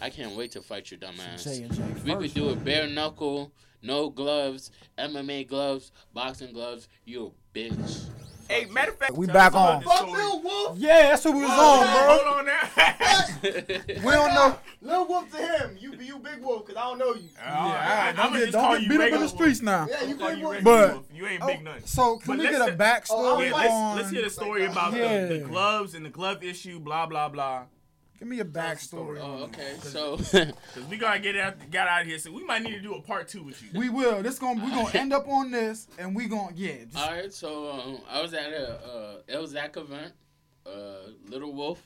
I can't wait to fight your dumb ass. We could do it bare knuckle, no gloves, MMA gloves, boxing gloves. You're a bitch. Hey, matter of fact, We back on. Fuck. Lil Wolf. Yeah, that's what we was Oh, on, bro. Hold on now. We don't know. Lil Wolf to him. You be you Big Wolf, cause I don't know you. Yeah, all right, I'ma don't get, just call get you beat up in the streets now. Yeah, you Big Wolf. But- you ain't Oh, big nothing. So can we let's get a backstory Oh, Yeah, I let's, on? let's hear the story about the, the gloves and the glove issue, blah blah blah. Give me a backstory. oh, on it. okay. So Cause we gotta get out, got out of here. So we might need to do a part two with you. We will. This gonna we gonna end up on this, and we gonna yeah. Just, All right, so um, I was at a uh, Ilzak event. Uh, Little Wolf,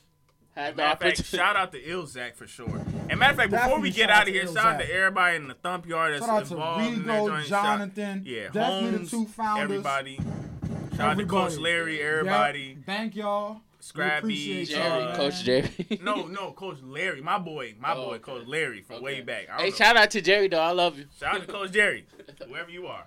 had the Matter of fact, shout out to Ilzak for sure. And matter of fact, before we get out of here, shout out to everybody in the thump yard that's Shout out to involved in that Rigo, joint. Shout- Jonathan. yeah, definitely Holmes, the two founders. Everybody. Shout out to Coach Everybody. Larry, Yep. everybody. Thank y'all. Scrappy, We appreciate Jerry, y'all, Coach. Jerry. No, no, Coach Larry, my boy, my Oh, boy, okay. Coach Larry from way back. Hey, know. shout out to Jerry though. I love you. Shout out to Coach Jerry, whoever you are.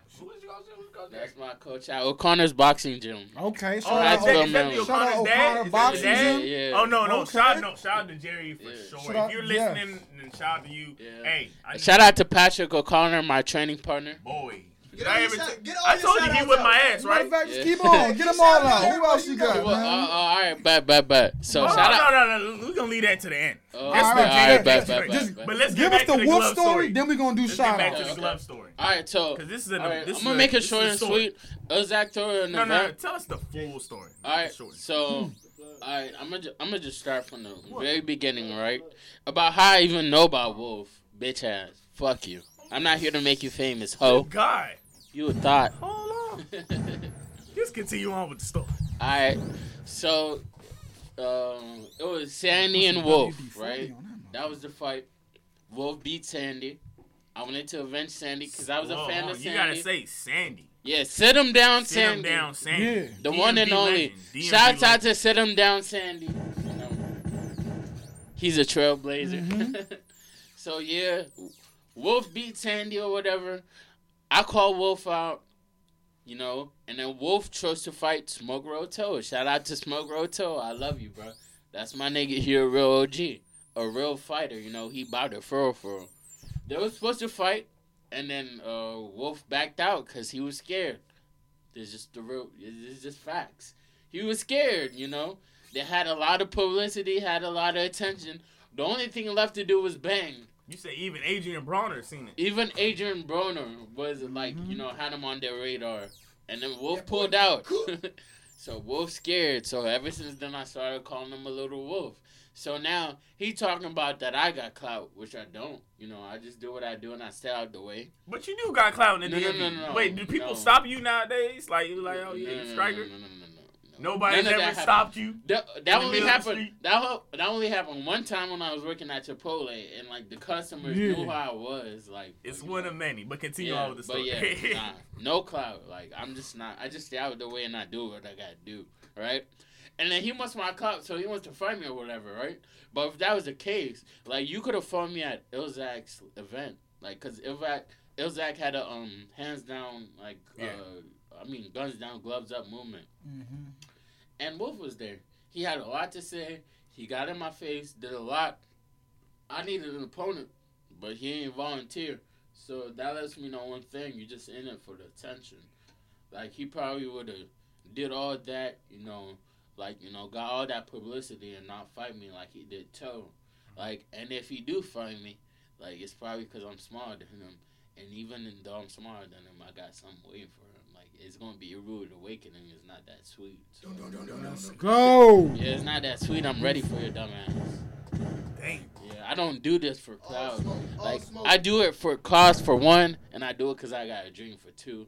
That's my coach at O'Connor's boxing gym. Okay, shout Oh, Shout out out to that, them, is that man. the Shout out O'Connor's O'Connor dad? Is Boxing dad? Yeah, yeah. Oh no, no, Okay. shout no, shout out to Jerry for Yeah. sure. Shout if you're yeah. listening, then shout out to you. Yeah. Hey, I Shout out to Patrick O'Connor, my training partner. boy. Get I, all your ever shout- t- get I told you he shout-outs whipped my ass, right? of fact, just Yeah. keep on. Get Keep them all out out. Who else you you got, got. Well, uh, man? uh, all right, bet, bet, bet. So Oh, shout out. no, no, no, We're gonna leave that to the end. Oh, Just all the right, All all right, right, just- bet, just- bet, bet. But let's Give us the the wolf story, story. then we're gonna do Let's get shout back to the glove story. All right, so Because this is an, all right, this I'm gonna make it short and sweet. Zach threw an No, no, no, tell us the full story. All right, so all right, I'm gonna ju- I'm gonna just start from the very beginning, right? About how I even know about Wolf, bitch ass. Fuck you. I'm not here to make you famous, ho. God, You a thought. hold on. Just continue on with the story. All right, so um, it was Sandy and Wolf, right? That was the fight. Wolf beat Sandy. I wanted to avenge Sandy because I was Whoa, a fan of. Sandy. You gotta say Sandy. yeah, sit him down, Sit him Sandy. down, Sandy. Yeah. The DMV one and only. legend, DMV Shouts out to sit him down, Sandy. You know, he's a trailblazer. Mhm. so yeah, Wolf beat Sandy or whatever. I call Wolf out, you know, and then Wolf chose to fight Smoke Roto. Shout out to Smoke Roto. I love you, bro. That's my nigga. He a real OG, a real fighter. You know, he bout it for real. They were supposed to fight, and then uh, Wolf backed out because he was scared. It's just the real. It's just facts. He was scared. You know, they had a lot of publicity, had a lot of attention. The only thing left to do was bang. You say even Adrien Broner seen it. Even Adrien Broner was like, you know, had him on their radar, and then Wolf pulled out. so Wolf scared. So ever since then, I started calling him a little wolf. So now he talking about that I got clout, which I don't. You know, I just do what I do and I stay out the way. But you do got clout in the No, no, DMV. no, no, Wait, do people no. stop you nowadays? Like you like, oh No, yeah, no, no, striker. No, no, no, no, no, no. Nobody's ever stopped you. That, that only middle of the happened. That that only happened one time when I was working at Chipotle, and like the customers Yeah. knew who I was. Like It's one know. of many. But continue yeah, on with the but story. yeah, nah, no clout. Like I'm just not. I just stay out of the way and I do what I gotta do, right? And then he wants my clout, so he wants to fight me or whatever, right? But if that was the case, like you could have fought me at Ilzak's event, like because Ilzak Ilzak had a um hands down like Yeah. uh I mean guns down gloves up movement, Mhm. and Wolf was there. He had a lot to say. He got in my face, did a lot. I needed an opponent, but he ain't volunteer. So that lets me know one thing: you just in it for the attention. Like he probably would have did all that, you know, like you know, got all that publicity and not fight me like he did Toe. Like, and if he do fight me, like it's probably because I'm smaller than him. And even though I'm smaller than him, I got something waiting for him. Like it's gonna be a rude awakening. It's not that sweet. So, Let's go. yeah, it's not that sweet. I'm ready for your dumb ass. Dang. Yeah, I don't do this for All clout. Like smoke. I do it for cause for one, and I do it because I got a dream for two.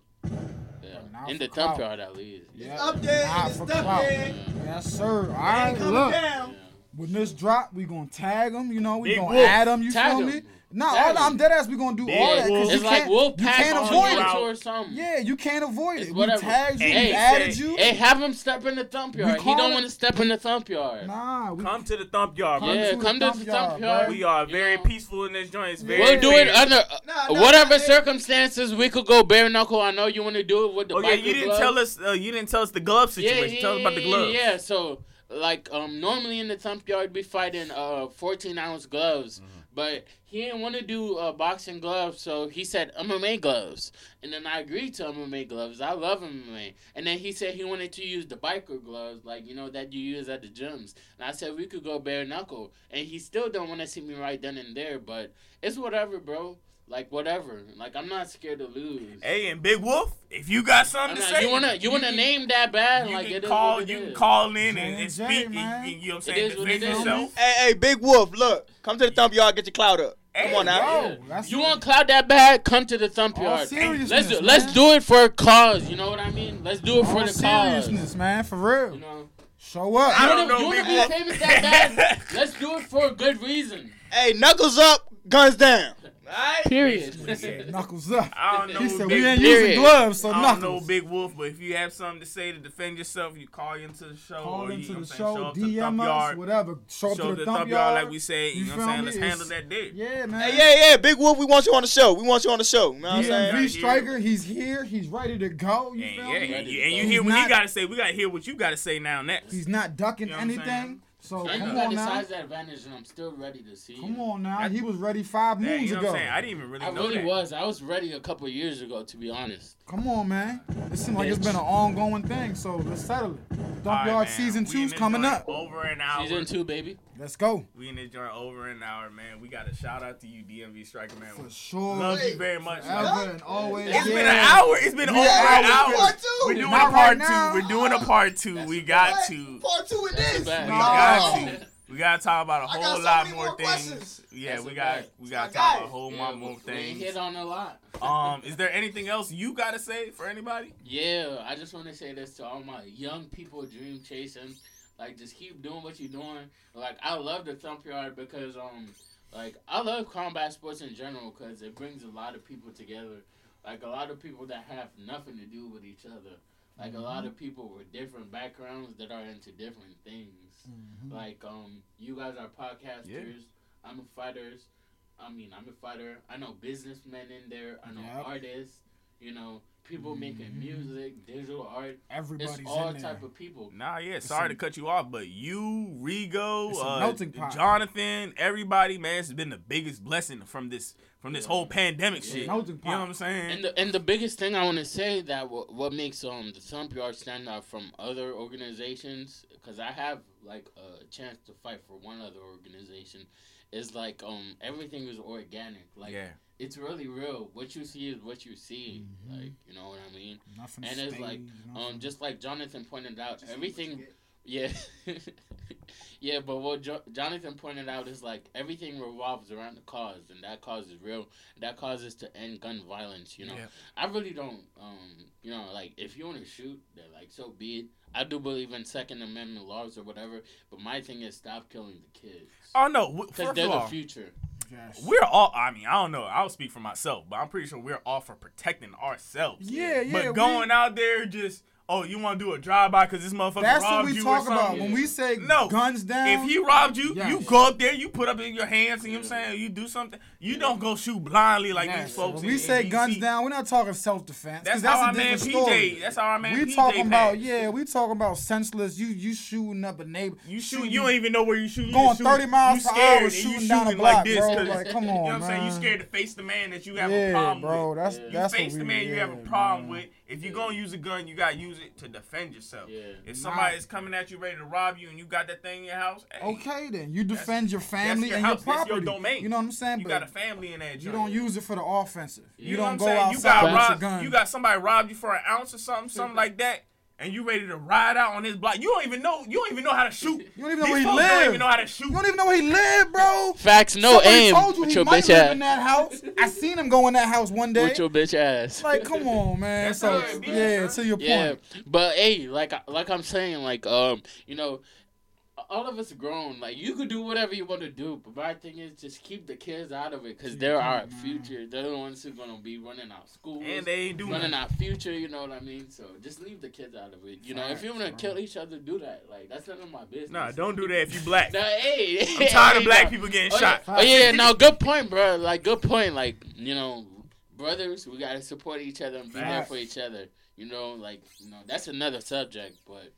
Yeah, in the thump clout. yard at least. Yeah. Yeah. up there. Nah, It's for up clout. there. Yes, sir. All Ain't coming look. down. When this drop, we gonna tag them. You know, we Big gonna Wolf. add him. You Tag feel him. me? No, Tag all, I'm dead ass. We gonna do Big all that because you like can't. Wolf you can't avoid it. or something. Yeah, you can't avoid it. whatever. We tagged you. And we added you. Hey, have him step in the thump yard. He don't want to step in the thump yard. Nah, we Come to the thump yard, bro. Yeah, to the come to the thump thump yard, yard. bro. We are You very know. peaceful in this joint. It's very We'll do it fair. under Nah, nah, whatever nah, circumstances. We could go bare knuckle. I know you want to do it with the. Gloves. Oh yeah, you didn't gloves. tell us. Uh, you didn't tell us the glove situation. tell us about the gloves. Yeah, so like um normally in the thump yard we fight in uh 14 ounce gloves, Mm-hmm. But he didn't want to do uh, boxing gloves, so he said MMA gloves, and then I agreed to MMA gloves. I love MMA, and then he said he wanted to use the biker gloves, like you know that you use at the gyms, and I said we could go bare knuckle, and he still don't want to see me right then and there, but it's whatever, bro. Like whatever. Like I'm not scared to lose. Hey, and Big Wolf, if you got I'm something to not- say, you wanna you wanna can- name that bad? You like can it is call. what it You can call in and, J&J, and speak. man. You, you know what I'm saying? is what Defend it is. yourself. Hey, hey, Big Wolf, look. Come to the thump yard, get your cloud up. Come on now. Yo, that's You want cloud that bad? Come to the thump all yard. seriousness, Let's do, man. let's do it for a cause. You know what I mean? Let's do it for all the cause. seriousness, man. For real. You know. Show up. I don't wanna- know, you wanna Big be famous that bad? Let's do it for a good reason. Hey, knuckles up, guns down. Alright? Period. Knuckles up. I don't know. He said Big we ain't Period. using gloves, so I don't knuckles. know Big Wolf, but if you have something to say to defend yourself, you call into the show. Call or you, into you know the saying, show, up to the thump DM us, yard. whatever. Show up Show to the the thump thump yard, yard. like we say. You, You know what feel I'm saying? Let's It's- handle that dick. Yeah, man. Hey, yeah, yeah, Big Wolf, we want you on the show. We want you on the show. You know what I'm saying? DMV striker, he's here. He's ready to go. You And, feel yeah, me? and, you- and you hear what He's he got to say. We got to hear what you got to say now next. He's not ducking You know what I'm saying? anything. So I come got on the now. size advantage, and I'm still ready to see. Come on now. That- He was ready five Yeah, moons you know ago. what I'm saying? I didn't even really know. I know really that. was. I was ready a couple years ago, to be honest. Come on, man. It seems like it's Bitch. been an ongoing thing. So let's settle it. Dump All right, Yard man. season We in two's coming up. Over an hour. Season two, baby. Let's go. We in this joint over an hour, man. We got a shout out to you, DMV Striker, man. For sure. Love you very much. Forever and always. It's yeah. been an hour. It's been Yeah, over an hour. hour. Part two. We're doing Not a part right now. two. We're doing a part two. We got What? to. Part two of this. We No. got to. We gotta talk about a whole so lot more more things. questions. Yeah, That's we got we gotta talk got about a it. whole Yeah, lot more things. we hit on a lot. Um, is there anything else you gotta say for anybody? Yeah, I just want to say this to all my young people dream chasing. Like, just keep doing what you're doing. Like, I love the thump yard because, um, like, I love combat sports in general because it brings a lot of people together. Like, a lot of people that have nothing to do with each other. Like, a lot of people with different backgrounds that are into different things. Mhm. Like, um, you guys are podcasters. Yeah. I'm a fighters. I mean, I'm a fighter. I know businessmen in there. I know Yep. artists. You know, people making Mhm. music, digital art. Everybody's It's all in there. type of people. Nah, yeah. It's Sorry a- to cut you off, but you, Rigo, It's a uh, pot. Jonathan, everybody, man, it's been the biggest blessing from this from this Yeah. whole pandemic Yeah. shit. Melting You know pot. what I'm saying? And the and the biggest thing I want to say that what, what makes um the Thump Yard stand out from other organizations because I have like a chance to fight for one other organization is like um everything is organic like yeah. It's really real what you see is what you see Mhm. like you know what I mean Nothing And it's like, staged, um just like Jonathan pointed out Just everything Yeah, yeah, but what jo- Jonathan pointed out is like everything revolves around the cause, and that cause is real. That cause is to end gun violence. You know, Yeah. I really don't, um, you know, like if you want to shoot, then like so be it. I do believe in Second Amendment laws or whatever, but my thing is stop killing the kids Oh no. because they're of the all, future. Yes. we're all. I mean, I don't know. I'll speak for myself, but I'm pretty sure we're all for protecting ourselves. Yeah, yeah. but we- going out there just. Oh, you want to do a drive by because this motherfucker That's what we you talk or about something? when we say No. guns down. If he robbed you, you go up there, you put up in your hands, and you know what I'm saying, you do something. You don't go shoot blindly like Yes. these folks. When we in say DC. guns down, we're not talking self defense. That's, that's how a our man different PJ. story. That's how our man we PJ. talking about passed. yeah, we talking about senseless. You you shooting up a neighbor. You shoot. You don't even know where you shoot. You going just shoot- 30 miles you per scared hour and you shooting down a shooting block, like this, bro. 'cause- Like, come You know on, what I'm saying? You man. scared to face the man that you have a yeah, problem bro. with. That's Yeah. You that's face what the we, man you have a problem with. If you're gonna use a gun, you gotta use it to defend yourself. Yeah. If Nah. somebody is coming at you ready to rob you and you got that thing in your house, hey, Okay, then you defend your family your and house. your That's your property. domain. You know what I'm saying? you But got a family in that you don't use it for the offensive. You You, know what don't I'm go saying? You outside got with robbed. gun. You got somebody robbed you for an ounce or something, something like that, and you ready to ride out on his block. You don't even know. You don't even know how to shoot. You don't even know These where he folks don't even know how to shoot. You don't even know where he live, bro. Facts, no Somebody aim told you with he your might bitch live in that house. I seen him go in that house one day. With your bitch ass. like, come on, man. That's so how it be, yeah, son. to your Yeah, point. but hey, like like I'm saying, like um, you know, all of us grown. Like you could do whatever you want to do, but my thing is just keep the kids out of it because they're our man. future. They're the ones who gonna be running our schools, and they ain't doing running our future. You know what I mean? So just leave the kids out of it. You know, if you wanna kill each other, do that. Like that's none of my business. Nah, don't do that if you black. Nah, hey, I'm tired of black people getting Oh shot. yeah, oh yeah, no, good point, bro. Like good point. Like you know, brothers, we gotta support each other and be there for each other. You know, like you know, that's another subject, but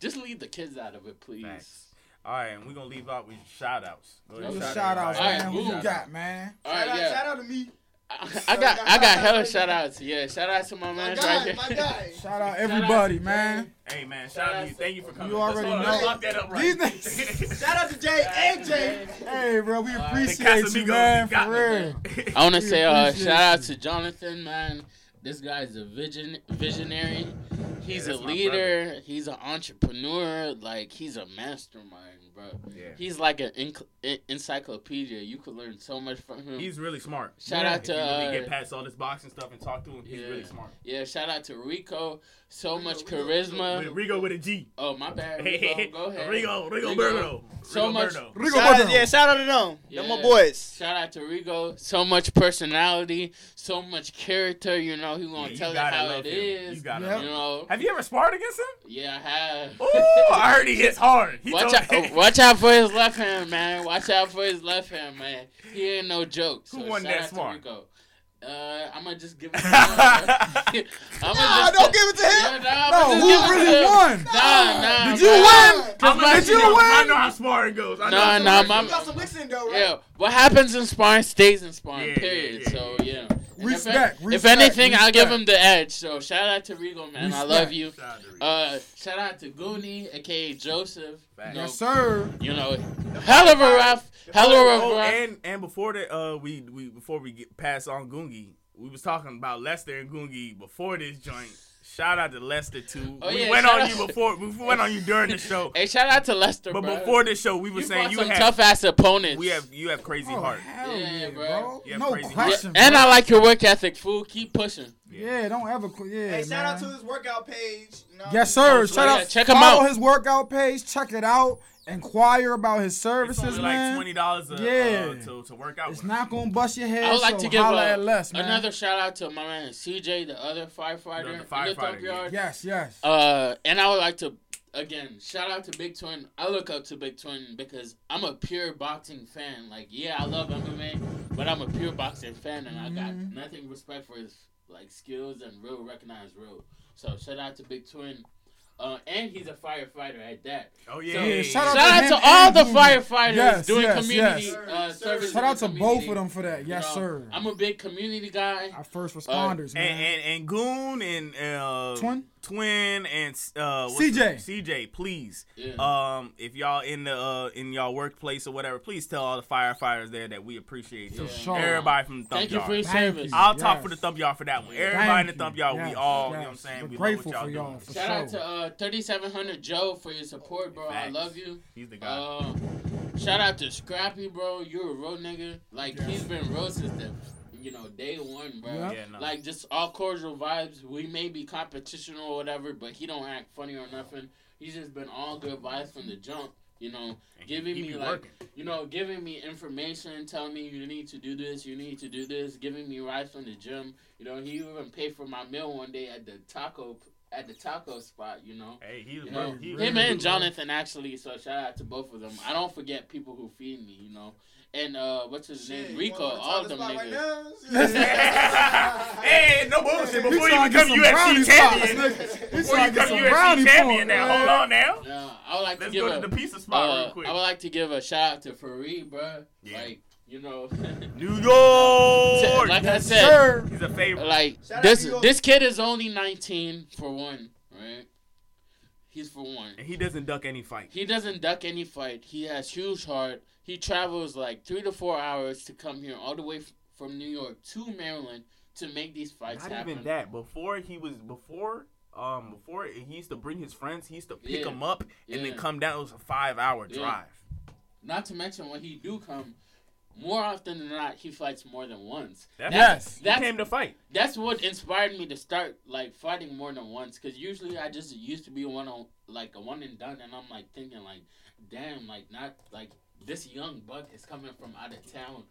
just leave the kids out of it, please. Facts. All right, and we're gonna leave out with shout outs. Go ahead, Shout, shout outs, everybody. man. Alright, Who you got, man? All Shout right, out, yeah. shout out to me. I, I got I got hella shout outs. Yeah, shout out to my My man guy, right my guy. Shout out out everybody, to man. Hey man, shout out to you. Thank you for coming. You already Let's, let's know. lock that up These right. niggas- Shout out to Jay and Jay. Hey, bro, we appreciate The you, man, for real. I want to We say uh, appreciate shout out to Jonathan, man. This guy's a vision visionary. He's Yeah, a leader. He's an entrepreneur. Like he's a mastermind, bro. bro. Yeah. He's like an enc- en- encyclopedia. You could learn so much from him. He's really smart. Shout Yeah. out If to you really uh, get past all this boxing stuff and talk to him. He's Yeah. really smart. yeah. Shout out to Rico. So Rico, much Rico, charisma. Rico, Rigo with a G. Oh my bad. Rico. Go ahead. Rigo, Rigo, Rigo. Berto. So Rigo much- Berto. Rigo Shout out, yeah, shout out to them. Yeah. Them my boys. Shout out to Rico. So much personality. So much character. You know he Yeah, gonna you tell it gotta how love it him. is. You gotta Yep. You know. Have you ever sparred against him? Yeah, I have. Oh, I heard he hits hard. He Watch out! me- oh, watch out for his left hand, man. Watch out for his left hand, man. He ain't no joke. Who won that out smart? Rico. Uh, I'm gonna just give it. to him. I'm Nah, don't give it to Yeah, him. nah, No, who give it to really him. won? Nah, nah. Did you bro. win? Cause my- Did you know- I know how sparring goes. I know Nah, how nah, sparring my- You got some licks though, right? Yeah, what happens in sparring stays in sparring. Yeah, period. yeah, yeah, so yeah. yeah. And if- Respect, If, respect, anything, I'll give him the edge. So shout out to Rigo, man. I love you. Shout out to Rigo. Uh, shout out to Goonie, aka Joseph. You know, Yes, sir. you know, hell of a ref, hell of a Oh, ref. and and before that, uh, we we before we get pass on Gungi, we was talking about Lester and Gungi before this joint. Shout out to Lester too. Oh, we yeah, went on out- you before. We went on you during the show. Hey, shout out to Lester, But bro. before this show, we were you saying you some have tough ass opponents. we have you have crazy Oh, heart. hell Yeah, yeah, bro. bro. Yeah, no crazy. Yeah, question. and bro. I like your work ethic, fool. Keep pushing. Yeah, don't ever quit. Yeah, Hey, shout out to his workout page. You know? Yes, sir. Oh, Shout yeah, out. check him follow out. his workout page. Check it out. Inquire about his It's services, only like man. twenty dollars Yeah. uh, to to work out. It's with. not gonna bust your head. I would like so to give holla uh, at Les, man. another shout out to my man CJ, the other firefighter, The- the in the firefighter, dump yeah. yard. Yes, yes. Uh, and I would like to again shout out to Big Twin. I look up to Big Twin because I'm a pure boxing fan. Like, yeah, I love MMA, but I'm a pure boxing fan, and I got Mhm. nothing respect for his like skills and real recognized real. So shout out to Big Twin. Uh, and he's a firefighter at that. Oh yeah. So- Yeah, shout out Shout out to all the firefighters Yes, doing yes, community yes. uh, service. Shout out to both of them for that. You Yes, know, sir. I'm a big community guy. Our first responders, And, man. and and Goon and uh, Twin? Twin and uh, CJ. CJ, please. Yeah. Um, if y'all in the uh, in y'all workplace or whatever, please tell all the firefighters there that we appreciate them. Yeah. Sure. Everybody from the thump Thank you yard. for your Thank service. you. I'll talk for the thump yard for that one. Everybody Thank in the thump yard, you. we Yes, all, you know what I'm saying? We're we grateful love what for y'all y'all. doing. For Shout sure. out to uh, 3700 Joe for your support, bro. I love you. He's the guy. Uh, shout out to Scrappy, bro. You're a road nigga. Like Yes. he's been road since the, you know, day one, bro. Yeah. yeah, no. Like just all cordial vibes. We may be competition or whatever, but he don't act funny or nothing. He's just been all good vibes from the jump. You know, And giving he me like working. you know, giving me information, telling me you need to do this, you need to do this, giving me rides from the gym. You know, he even paid for my meal one day at the taco at the taco spot. You know, Hey, he's you know, He, him he- and Jonathan actually. So shout out to both of them. I don't forget people who feed me. You know, and uh, what's his Shit, name? Rico. All them spot right niggas. hey, no bullshit. Before you trying to become get UFC champion, before you to get become some UFC champion now, hold on now. Yeah, I would like to Let's give go a. to the pizza spot uh, real quick. I would like to give a shout out to Fareed, bro. Yeah. Like you know, New York. like I said, sir. he's a favorite. like Shout this this kid is only 19 for one, right? He's for one. and he doesn't duck any fight. He doesn't duck any fight. He has huge heart. He travels like three to four hours to come here all the way f- from New York to Maryland to make these fights Not happen. even that. Before he was before um before he used to bring his friends, he used to pick Yeah. them up and Yeah. then come down. It was a five hour Yeah. drive. Not to mention when he do come, more often than not, he fights more than once. That's, Yes. he came to fight. that's what inspired me to start like fighting more than once. Cause usually I just used to be one on like a one and done, and I'm like thinking like, damn, like not like this young buck is coming from out of town,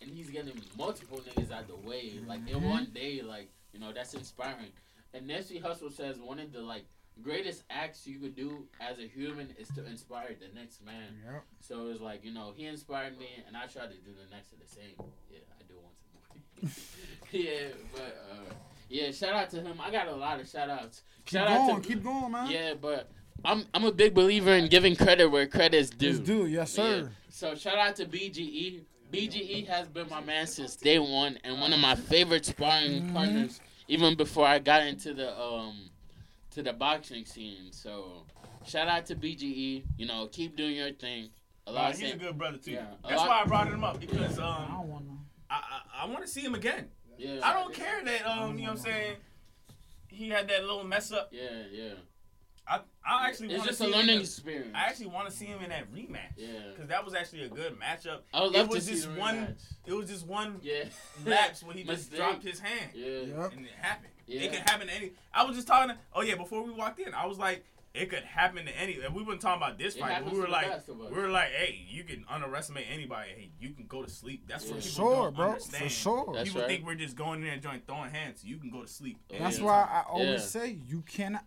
and he's getting multiple niggas out the way like in Mhm. one day. Like you know that's inspiring. And Nipsey Hussle says one of the like greatest acts you could do as a human is to inspire the next man. Yep. So it's like, you know, he inspired me and I try to do the next of the same. Yeah, I do want to. yeah, but uh yeah, shout out to him. I got a lot of shout outs. Keep Shout out going. to Keep going, man. Yeah, but I'm I'm a big believer in giving credit where credit is due. Let's do. Yes, sir. Yeah. So shout out to BGE. BGE has been my man since day one and one of my favorite sparring Mhm. partners, even before I got into the um to the boxing scene. So shout out to BGE. You know, keep doing your thing. A lot Uh, of he's a good brother too. Yeah, That's lot- why I brought him up because I um don't want to. I I, I want to see him again. yeah, I don't care that um you know what I'm saying he had that little mess up. yeah, yeah. I, I actually It's want to just see a him in learning the- experience. I actually want to see him in that rematch. Yeah. Because that was actually a good matchup. I would it love to was see just the one. rematch. It was just one Yeah. lapse where he just dropped his hand. Yeah. Yep. and it happened. Yeah. It could happen to any. I was just talking. To, oh yeah, before we walked in, I was like, it could happen to any. And we weren't talking about this It fight, but we were like, best we were like, hey, you can underestimate anybody. Hey, you can go to sleep. That's what For people sure, don't bro. understand. For sure. That's people right. think we're just going in there and joint throwing hands. You can go to sleep. Oh, That's anytime. why I always Yeah. say you cannot.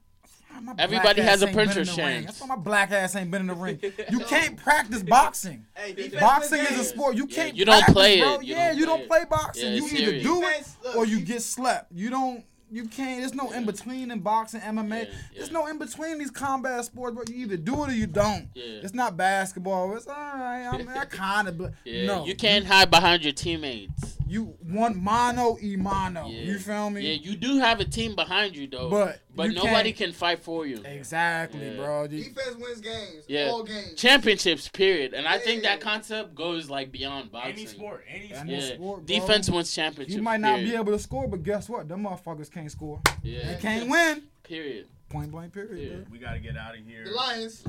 My Everybody has a ain't been in Prince the ring. chance. That's why my black ass ain't been in the ring. You can't practice boxing. Hey, Boxing is a sport. You can't. you don't practice, play bro. it. You yeah, don't you play don't it. play boxing. Yeah, you it's either serious. do it or you you- get slapped. You don't. You can't. There's no in between in boxing, MMA. Yeah, There's no in between these combat sports. but you either do it or you don't. Yeah. It's not basketball. It's all right. I mean, I kind of. Yeah. no, You can't hide behind your teammates. You one mano e mono. Yeah. You feel me? Yeah, you do have a team behind you though. But but you nobody can't- can fight for you. Exactly, Yeah. bro. You- Defense wins games. Yeah. All games. Championships, period. And I think that concept goes like beyond boxing. Any sport, any sport. Any Yeah. sport, bro. Defense wins championships. You might not period. be able to score, but guess what? Them motherfuckers can't score. Yeah. They can't win. Period. Point blank. Period. Yeah. We gotta get out of here. The Lions.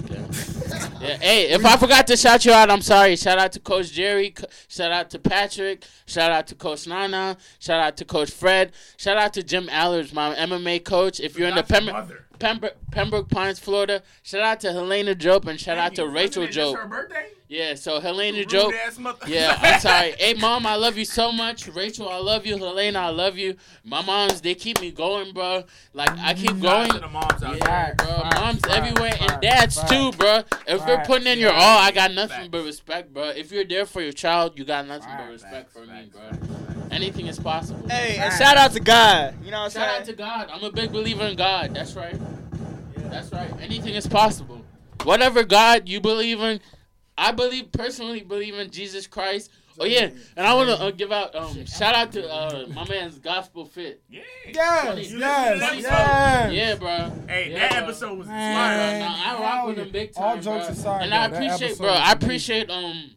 Yeah. Hey, if I forgot to shout you out, I'm sorry. Shout out to Coach Jerry. Shout out to Patrick. Shout out to Coach Nana. Shout out to Coach Fred. Shout out to Jim Allers, my MMA coach. If you're in the Forgot your Pembroke. Pembroke, Pembroke Pines, Florida, shout out to Helena Jope and shout out to you. Rachel Wasn't Jope. her birthday? Yeah, so Helena Rude Jope. ass Yeah, I'm sorry. Hey, mom, I love you so much. Rachel, I love you. Helena, I love you. My moms, they keep me going, bro. Like I keep Shout going. out to the moms out Yeah, Facts, bro. facts, Moms facts, everywhere and dads facts. too, bro. If you're putting in your all, I got nothing facts. but respect, bro. If you're there for your child, you got nothing but Facts, respect for me, Facts, bro. Facts. Anything is possible. Hey, and shout out to God. You know what I'm Shout saying? out to God. I'm a big believer in God. That's right. That's right. Anything is possible. Whatever God you believe in, I believe personally believe in Jesus Christ. Oh yeah, and I want to uh, give out um shout out to uh my man's Gospel Fit. Yeah. Yes, Funny. yes, You yes. Yeah, bro. Hey, Yeah, that bro. episode was Man. inspiring. Nah, I hell rock with yeah. him big time, All time, jokes bro. aside, and though, I appreciate, bro. I appreciate um,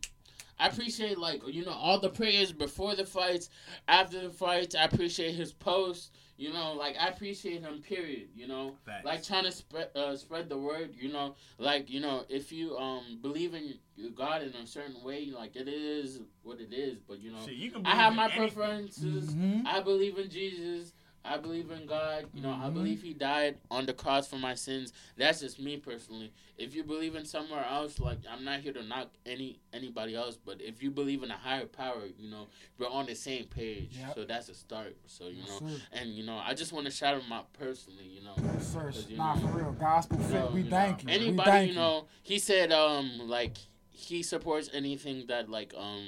I appreciate like you know all the prayers before the fights, after the fights. I appreciate his posts. You know, like I appreciate him. Period. You know, Facts. like trying to spread uh, spread the word. You know, like you know if you um believe in God in a certain way, like it is what it is. But you know, Shit, you can I have my anything. preferences. Mhm. I believe in Jesus. I believe in God. You know, I Mhm. believe He died on the cross for my sins. That's just me personally. If you believe in somewhere else, like I'm not here to knock any anybody else, but if you believe in a higher power, you know, we're on the same page. Yep. So that's a start. So you Yes, know, sir. and you know, I just want to shout him out personally. You know, Yes, sir. You Nah, know, for real. Gospel fit. we thank know, you. we Anybody, thank you know, he said um like he supports anything that like um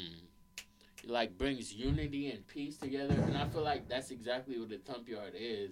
like brings unity and peace together, and I feel like that's exactly what the Thump Yard is.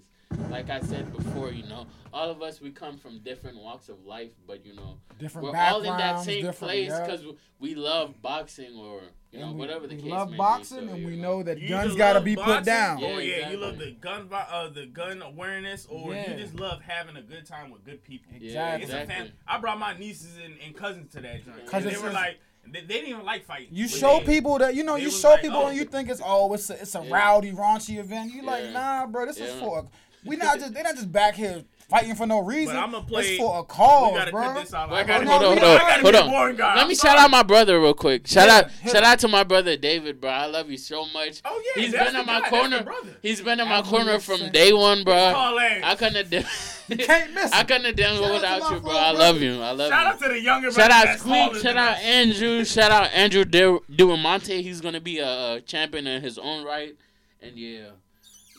Like I said before, you know, all of us we come from different walks of life, but you know, different we're all in that same different, place yeah. because we love boxing or you know we, whatever the we case love may boxing, be. So, and we know. know that You guns got to love be put down. Yeah, oh yeah, exactly. you love the gun, uh, the gun awareness, or Yeah. you just love having a good time with good people. Yeah, Exactly. It's a exactly. fam- I brought my nieces and, and cousins to that joint. 'Cause And they were like, they, they didn't even like fighting. You show they- people that you know. You show like, people oh. and you think it's oh, it's a, it's a Yeah. rowdy, raunchy event. You like Yeah. nah, bro. This is Yeah. for. We not just they not just back here fighting for no reason. I'ma play- It's for a cause, bro. cut this out. I I gotta hold on, hold on, hold on. Let me shout out my brother real quick. Shout Yeah, out, hit shout him. out to my brother David, bro. I love you so much. Oh yeah, He's that's been the in my guy, corner. brother. He's been in my corner from day one, bro. I couldn't have done. You can't miss. I couldn't have done Shout out to without you, bro. I love you. I love Shout you. Shout out to the younger brother. Shout out Squeak. Shout out. Andrew. Shout out Andrew Du- Duamonte. He's gonna be a, a champion in his own right. And yeah,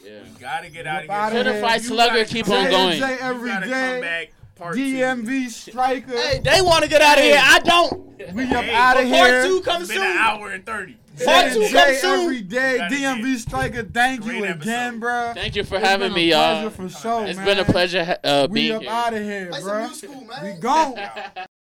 yeah. We gotta get Get out of up here. Certified slugger, keep on going. J You every gotta day. Come back. Part two. DMV striker. Hey, they want to get out of here. I don't. we up Hey, out of But part here. two It's comes been an soon. hour and thirty. Part two and comes soon. every day. Gotta DMV striker. Thank Great you episode. again, bro. Thank you for It's having been me, a y'all. pleasure for sure, It's man. been a pleasure ha- uh, We up out of here, bro. new school, man. We gone.